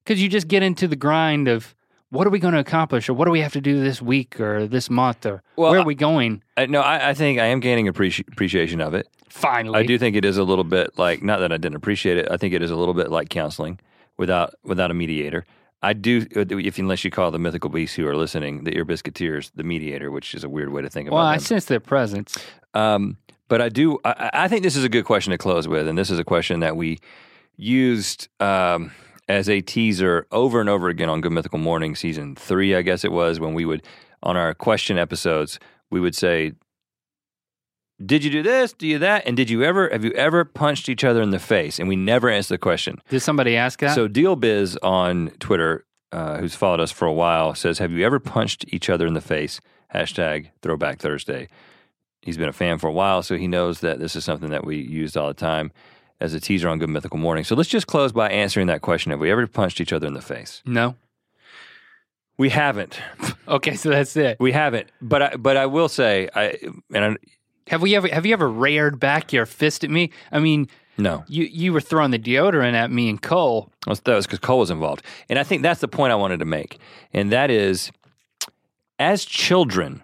because you just get into the grind of what are we going to accomplish or what do we have to do this week or this month or Well, where are we going? I, no, I, I think I am gaining appreci- appreciation of it. Finally, I do think it is a little bit like not that I didn't appreciate it. I think it is a little bit like counseling without without a mediator. I do, if unless you call the mythical beasts who are listening, the ear biscuiteers, the mediator, which is a weird way to think about it. Well, I them. sense their presence. Um, but I do. I, I think this is a good question to close with, and this is a question that we used um, as a teaser over and over again on Good Mythical Morning season three, I guess it was, when we would on our question episodes we would say, "Did you do this? Do you that? And did you ever have you ever punched each other in the face?" And we never answer the question. Did somebody ask that? So Deal Biz on Twitter, uh, who's followed us for a while, says, "Have you ever punched each other in the face?" Hashtag Throwback Thursday. He's been a fan for a while, so he knows that this is something that we used all the time as a teaser on Good Mythical Morning. So let's just close by answering that question: Have we ever punched each other in the face? no. We haven't. Okay, so that's it. We haven't. But I, but I will say, I and I, Have we ever have you ever reared back your fist at me? I mean, no, you you were throwing the deodorant at me and Cole. That was because Cole was involved. And I think that's the point I wanted to make. And that is, as children,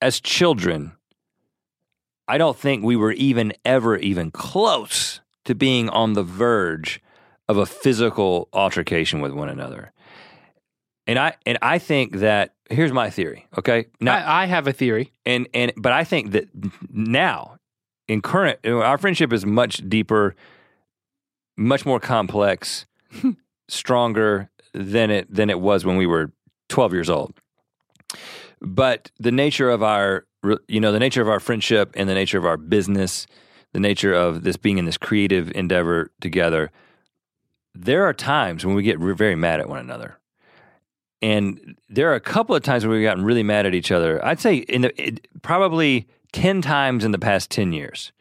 as children, I don't think we were even ever even close to being on the verge of a physical altercation with one another. And I and I think that here's my theory. Okay, now I, I have a theory. and and but I think that now in current our friendship is much deeper, much more complex, stronger than it than it was when we were 12 years old. But the nature of our you know the nature of our friendship and the nature of our business, the nature of this being in this creative endeavor together, there are times when we get very mad at one another. And there are a couple of times where we've gotten really mad at each other. I'd say in the it, probably ten times in the past ten years,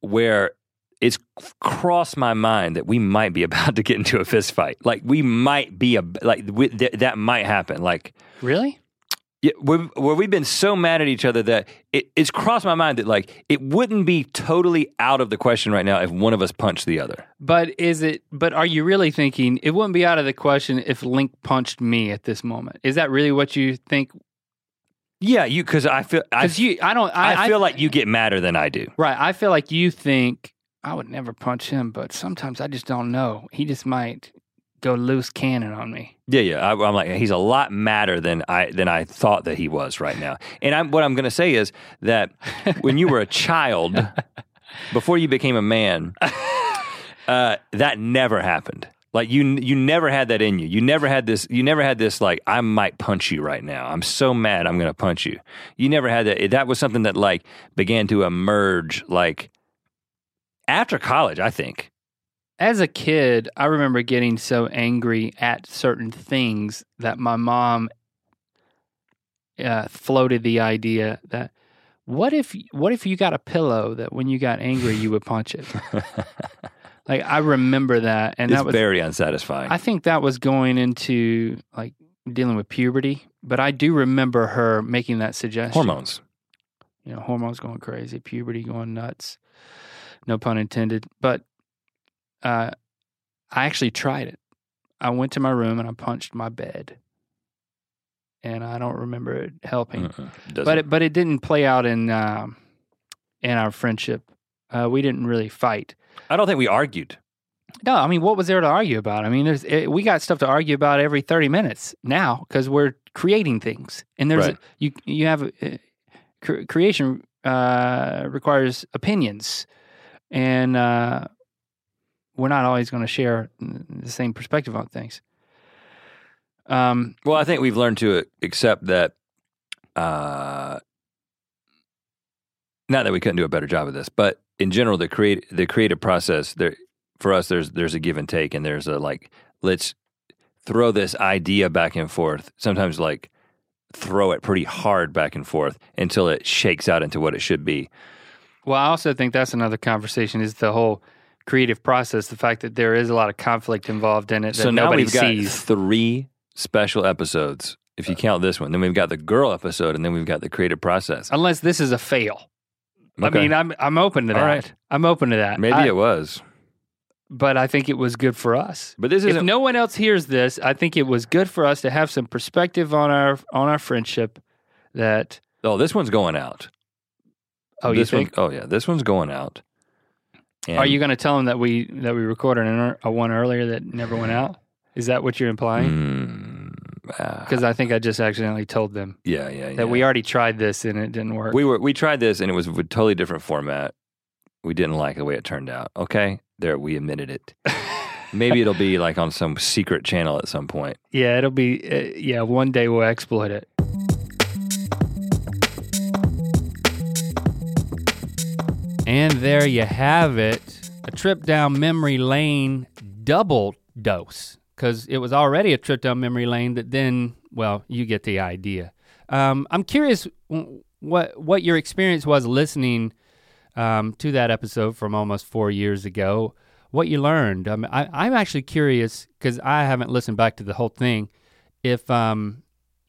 where it's crossed my mind that we might be about to get into a fist fight. Like we might be a like we, th- that might happen. Like Really? Yeah, where, where we've been so mad at each other that it, it's crossed my mind that like it wouldn't be totally out of the question right now if one of us punched the other. But is it? But are you really thinking it wouldn't be out of the question if Link punched me at this moment? Is that really what you think? Yeah, you because I feel I, Because you, I don't. I, I feel like you get madder than I do. right. I feel like you think I would never punch him, but sometimes I just don't know. He just might go loose cannon on me. Yeah, yeah. I, I'm like he's a lot madder than I than I thought that he was right now. And I'm, what I'm going to say is that when you were a child, before you became a man, uh, that never happened. Like you, you never had that in you. You never had this. You never had this. Like I might punch you right now. I'm so mad. I'm going to punch you. You never had that. That was something that like began to emerge like after college. I think. As a kid, I remember getting so angry at certain things that my mom uh, floated the idea that what if what if you got a pillow that when you got angry you would punch it. like I remember that, and it's that was very unsatisfying. I think that was going into like dealing with puberty. But I do remember her making that suggestion. Hormones. you know, hormones going crazy, puberty going nuts. No pun intended. But uh, I actually tried it. I went to my room and I punched my bed, and I don't remember it helping. Doesn't- But it, but it didn't play out in um, in our friendship. Uh, we didn't really fight. I don't think we argued. No, I mean, what was there to argue about? I mean, there's it, we got stuff to argue about every thirty minutes now because we're creating things, and there's Right. you you have uh, cre- creation uh, requires opinions, and uh, we're not always going to share the same perspective on things. Um, Well, I think we've learned to accept that. Uh, not that we couldn't do a better job of this, but in general, the create the creative process there for us, there's there's a give and take, and there's a like let's throw this idea back and forth. Sometimes like throw it pretty hard back and forth until it shakes out into what it should be. Well, I also think that's another conversation is the whole creative process, the fact that there is a lot of conflict involved in it that so now nobody we've got sees. three special episodes. If you count this one, then we've got the girl episode, and then we've got the creative process. Unless this is a fail. okay. I mean, I'm I'm open to that. Right. I'm open to that. Maybe I- it was, but I think it was good for us. but this is if no one else hears this, I think it was good for us to have some perspective on our on our friendship. That oh, this one's going out. oh, you think? One, oh yeah, this one's going out. And Are you going to tell them that we that we recorded an, a one earlier that never went out? Is that what you're implying? Mm, ah, Because I think I just accidentally told them yeah, yeah, yeah. that we already tried this and it didn't work. we were we tried this and it was a totally different format. We didn't like the way it turned out. Okay, there we admitted it. Maybe it'll be like on some secret channel at some point. yeah, it'll be. Uh, yeah, one day we'll exploit it. And there you have it. A trip down memory lane double dose. Because it was already a trip down memory lane that then, well, you get the idea. Um, I'm curious what what your experience was listening um, to that episode from almost four years ago. What you learned. Um, I, I'm actually curious because I haven't listened back to the whole thing. If um,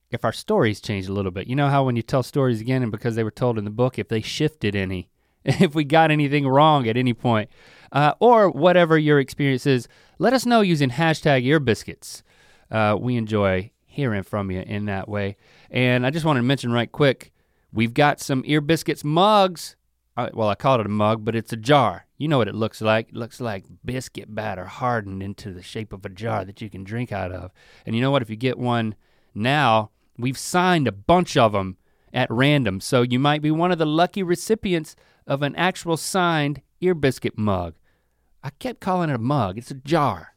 if our stories changed a little bit, you know how when you tell stories again and because they were told in the book, if they shifted any, if we got anything wrong at any point, uh, or whatever your experience is, let us know using hashtag earbiscuits. Uh, we enjoy hearing from you in that way. And I just wanted to mention right quick, we've got some ear biscuits mugs. Uh, well, I called it a mug, but it's a jar. You know what it looks like. It looks like biscuit batter hardened into the shape of a jar that you can drink out of. And you know what? If you get one now, we've signed a bunch of them at random. So you might be one of the lucky recipients of an actual signed ear biscuit mug. I kept calling it a mug. It's a jar.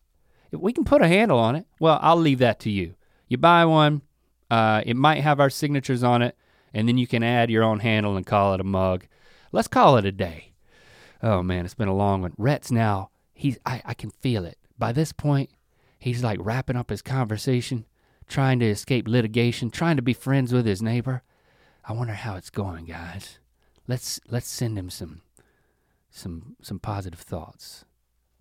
If we can put a handle on it, well, I'll leave that to you. You buy one, uh, it might have our signatures on it, and then you can add your own handle and call it a mug. Let's call it a day. Oh man, it's been a long one. Rhett's now, he's I, I can feel it. By this point, he's like wrapping up his conversation, trying to escape litigation, trying to be friends with his neighbor. I wonder how it's going, guys. Let's let's send him some some some positive thoughts.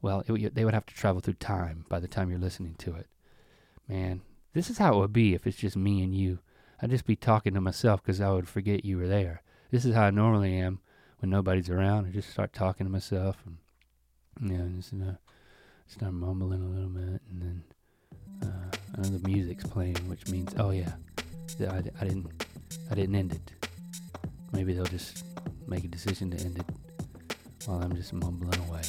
Well, it, they would have to travel through time by the time you're listening to it. Man, this is how it would be if it's just me and you. I'd just be talking to myself because I would forget you were there. This is how I normally am when nobody's around. I just start talking to myself and you know, just uh, start mumbling a little bit, and then uh, I know the music's playing, which means oh yeah, I, I didn't I didn't end it. Maybe they'll just make a decision to end it while I'm just mumbling away.